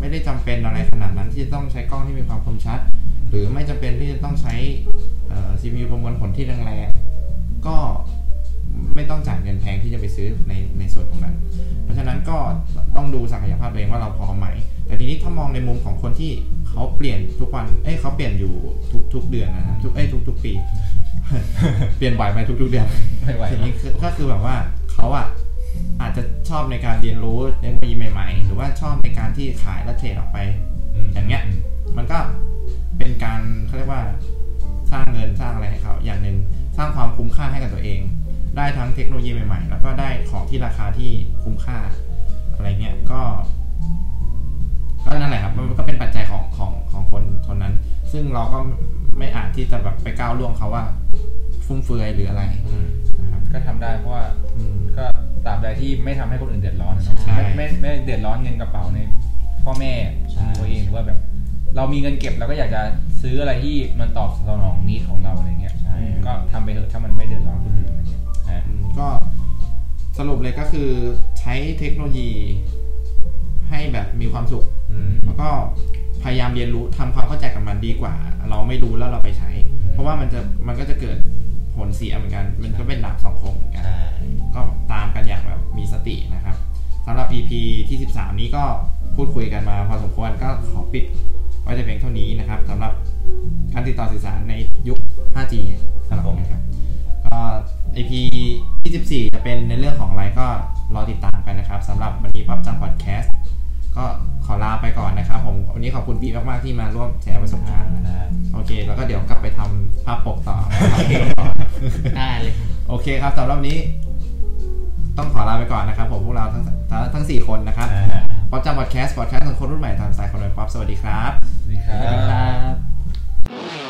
ไม่ได้จำเป็นอะไรขนาดนั้นที่จะต้องใช้กล้องที่มีความคมชัด หรือไม่จำเป็นที่จะต้องใช้เอ่อ CPU ประมวลผลที่แรงๆ ก็ไม่ต้องจ่ายเงินแพงที่จะไปซื้อในในส่วนตรงนั้น เพราะฉะนั้นก็ต้องดูศักยภาพตัวเองว่าเราพอไหม แต่ทีนี้ถ้ามองในมุมของคนที่เขาเปลี่ยนทุกวัน เอ้ยเขาเปลี่ยนอยู่ทุกทุกเดือนนะครับทุกเอ้ยทุกทุกปี เปลี่ยนบ่อยไปทุกทุกเดือนไม่ไหวทีนี้คือก็คือแบบว่าเขาอะอาจจะชอบในการเรียนรู้เทคโนโลยีใหม่ๆ หรือว่าชอบในการที่ขายและเทรดออกไป อย่างเงี้ย มันก็เป็นการเขาเรียกว่าสร้างเงินสร้างอะไรให้เขาอย่างหนึ่ง สร้างความคุ้มค่าให้กับตัวเอง ได้ทั้งเทคโนโลยีใหม่ๆ แล้วก็ได้ของที่ราคาที่คุ้มค่าอะไรเงี้ยก็ก็นั่นแหละครับมันก็เป็นปัจจัยของของของคนคนนั้น ซึ่งเราก็ไม่อาจที่จะแบบไปก้าวล่วงเขาว่า ฟุ่มเฟือยหรืออะไรนะครับก็ทำได้เพราะว่าอืมก็ตราบใดที่ไม่ทำให้คนอื่นเดือดร้อนนะเนาะใช่ไม่ไม่ไม่เดือดร้อนเงินกระเป๋าในพ่อแม่ใช่ตัวเองหรือว่าแบบ เรามีเงินเก็บเราก็อยากจะซื้ออะไรที่มันตอบสนองนี้ของเราอะไรเงี้ยใช่ ก็ทำไปเถอะถ้ามันไม่เดือดร้อนคนอื่นอะไรเงี้ยอืมก็สรุปเลยก็คือใช้เทคโนโลยีให้แบบมีความสุขอืมแล้วก็พยายามเรียนรู้ทำความเข้าใจกับมันดีกว่า เราไม่รู้แล้วเราไปใช้ เพราะว่ามันจะมันก็จะเกิดผผลเสียเหมือนกัน มันก็เป็นดาบสองคมเหมือนกันใช่ก็ตามกันอย่างแบบมีสตินะครับสำหรับ EP ที่ 13 นี้ก็พูดคุยกันมาพอสมควรก็ขอปิดไว้แต่เพียงเท่านี้นะครับสำหรับ การติดต่อสื่อสารในยุค 5G สำหรับผมนะครับก็ EP ที่14จะเป็นในเรื่องของอะไรก็รอติดตามกันนะครับสำหรับวันนี้ปั๊บจังพอดแคสต์ก็ขอลาไปก่อนนะครับผม วันนี้ขอบคุณบีมาก ๆ ที่มาร่วมแชร์ประสบการณ์นะครับโอเค แล้วก็เดี๋ยวกลับไปทำภาพปกต่อได้เลยครับโอเคครับสำหรับวันนี้ ต้องขอลาไปก่อนนะครับ ผมพวกเราทั้งทั้งทั้งสี่คนนะครับอ่าป๊อปจำพอดแคสต์พอดแคสต์ของคนรุ่นใหม่ทำสายคนใหม่ป๊อปสวัสดีครับ สวัสดีครัสวัสดีครับบ you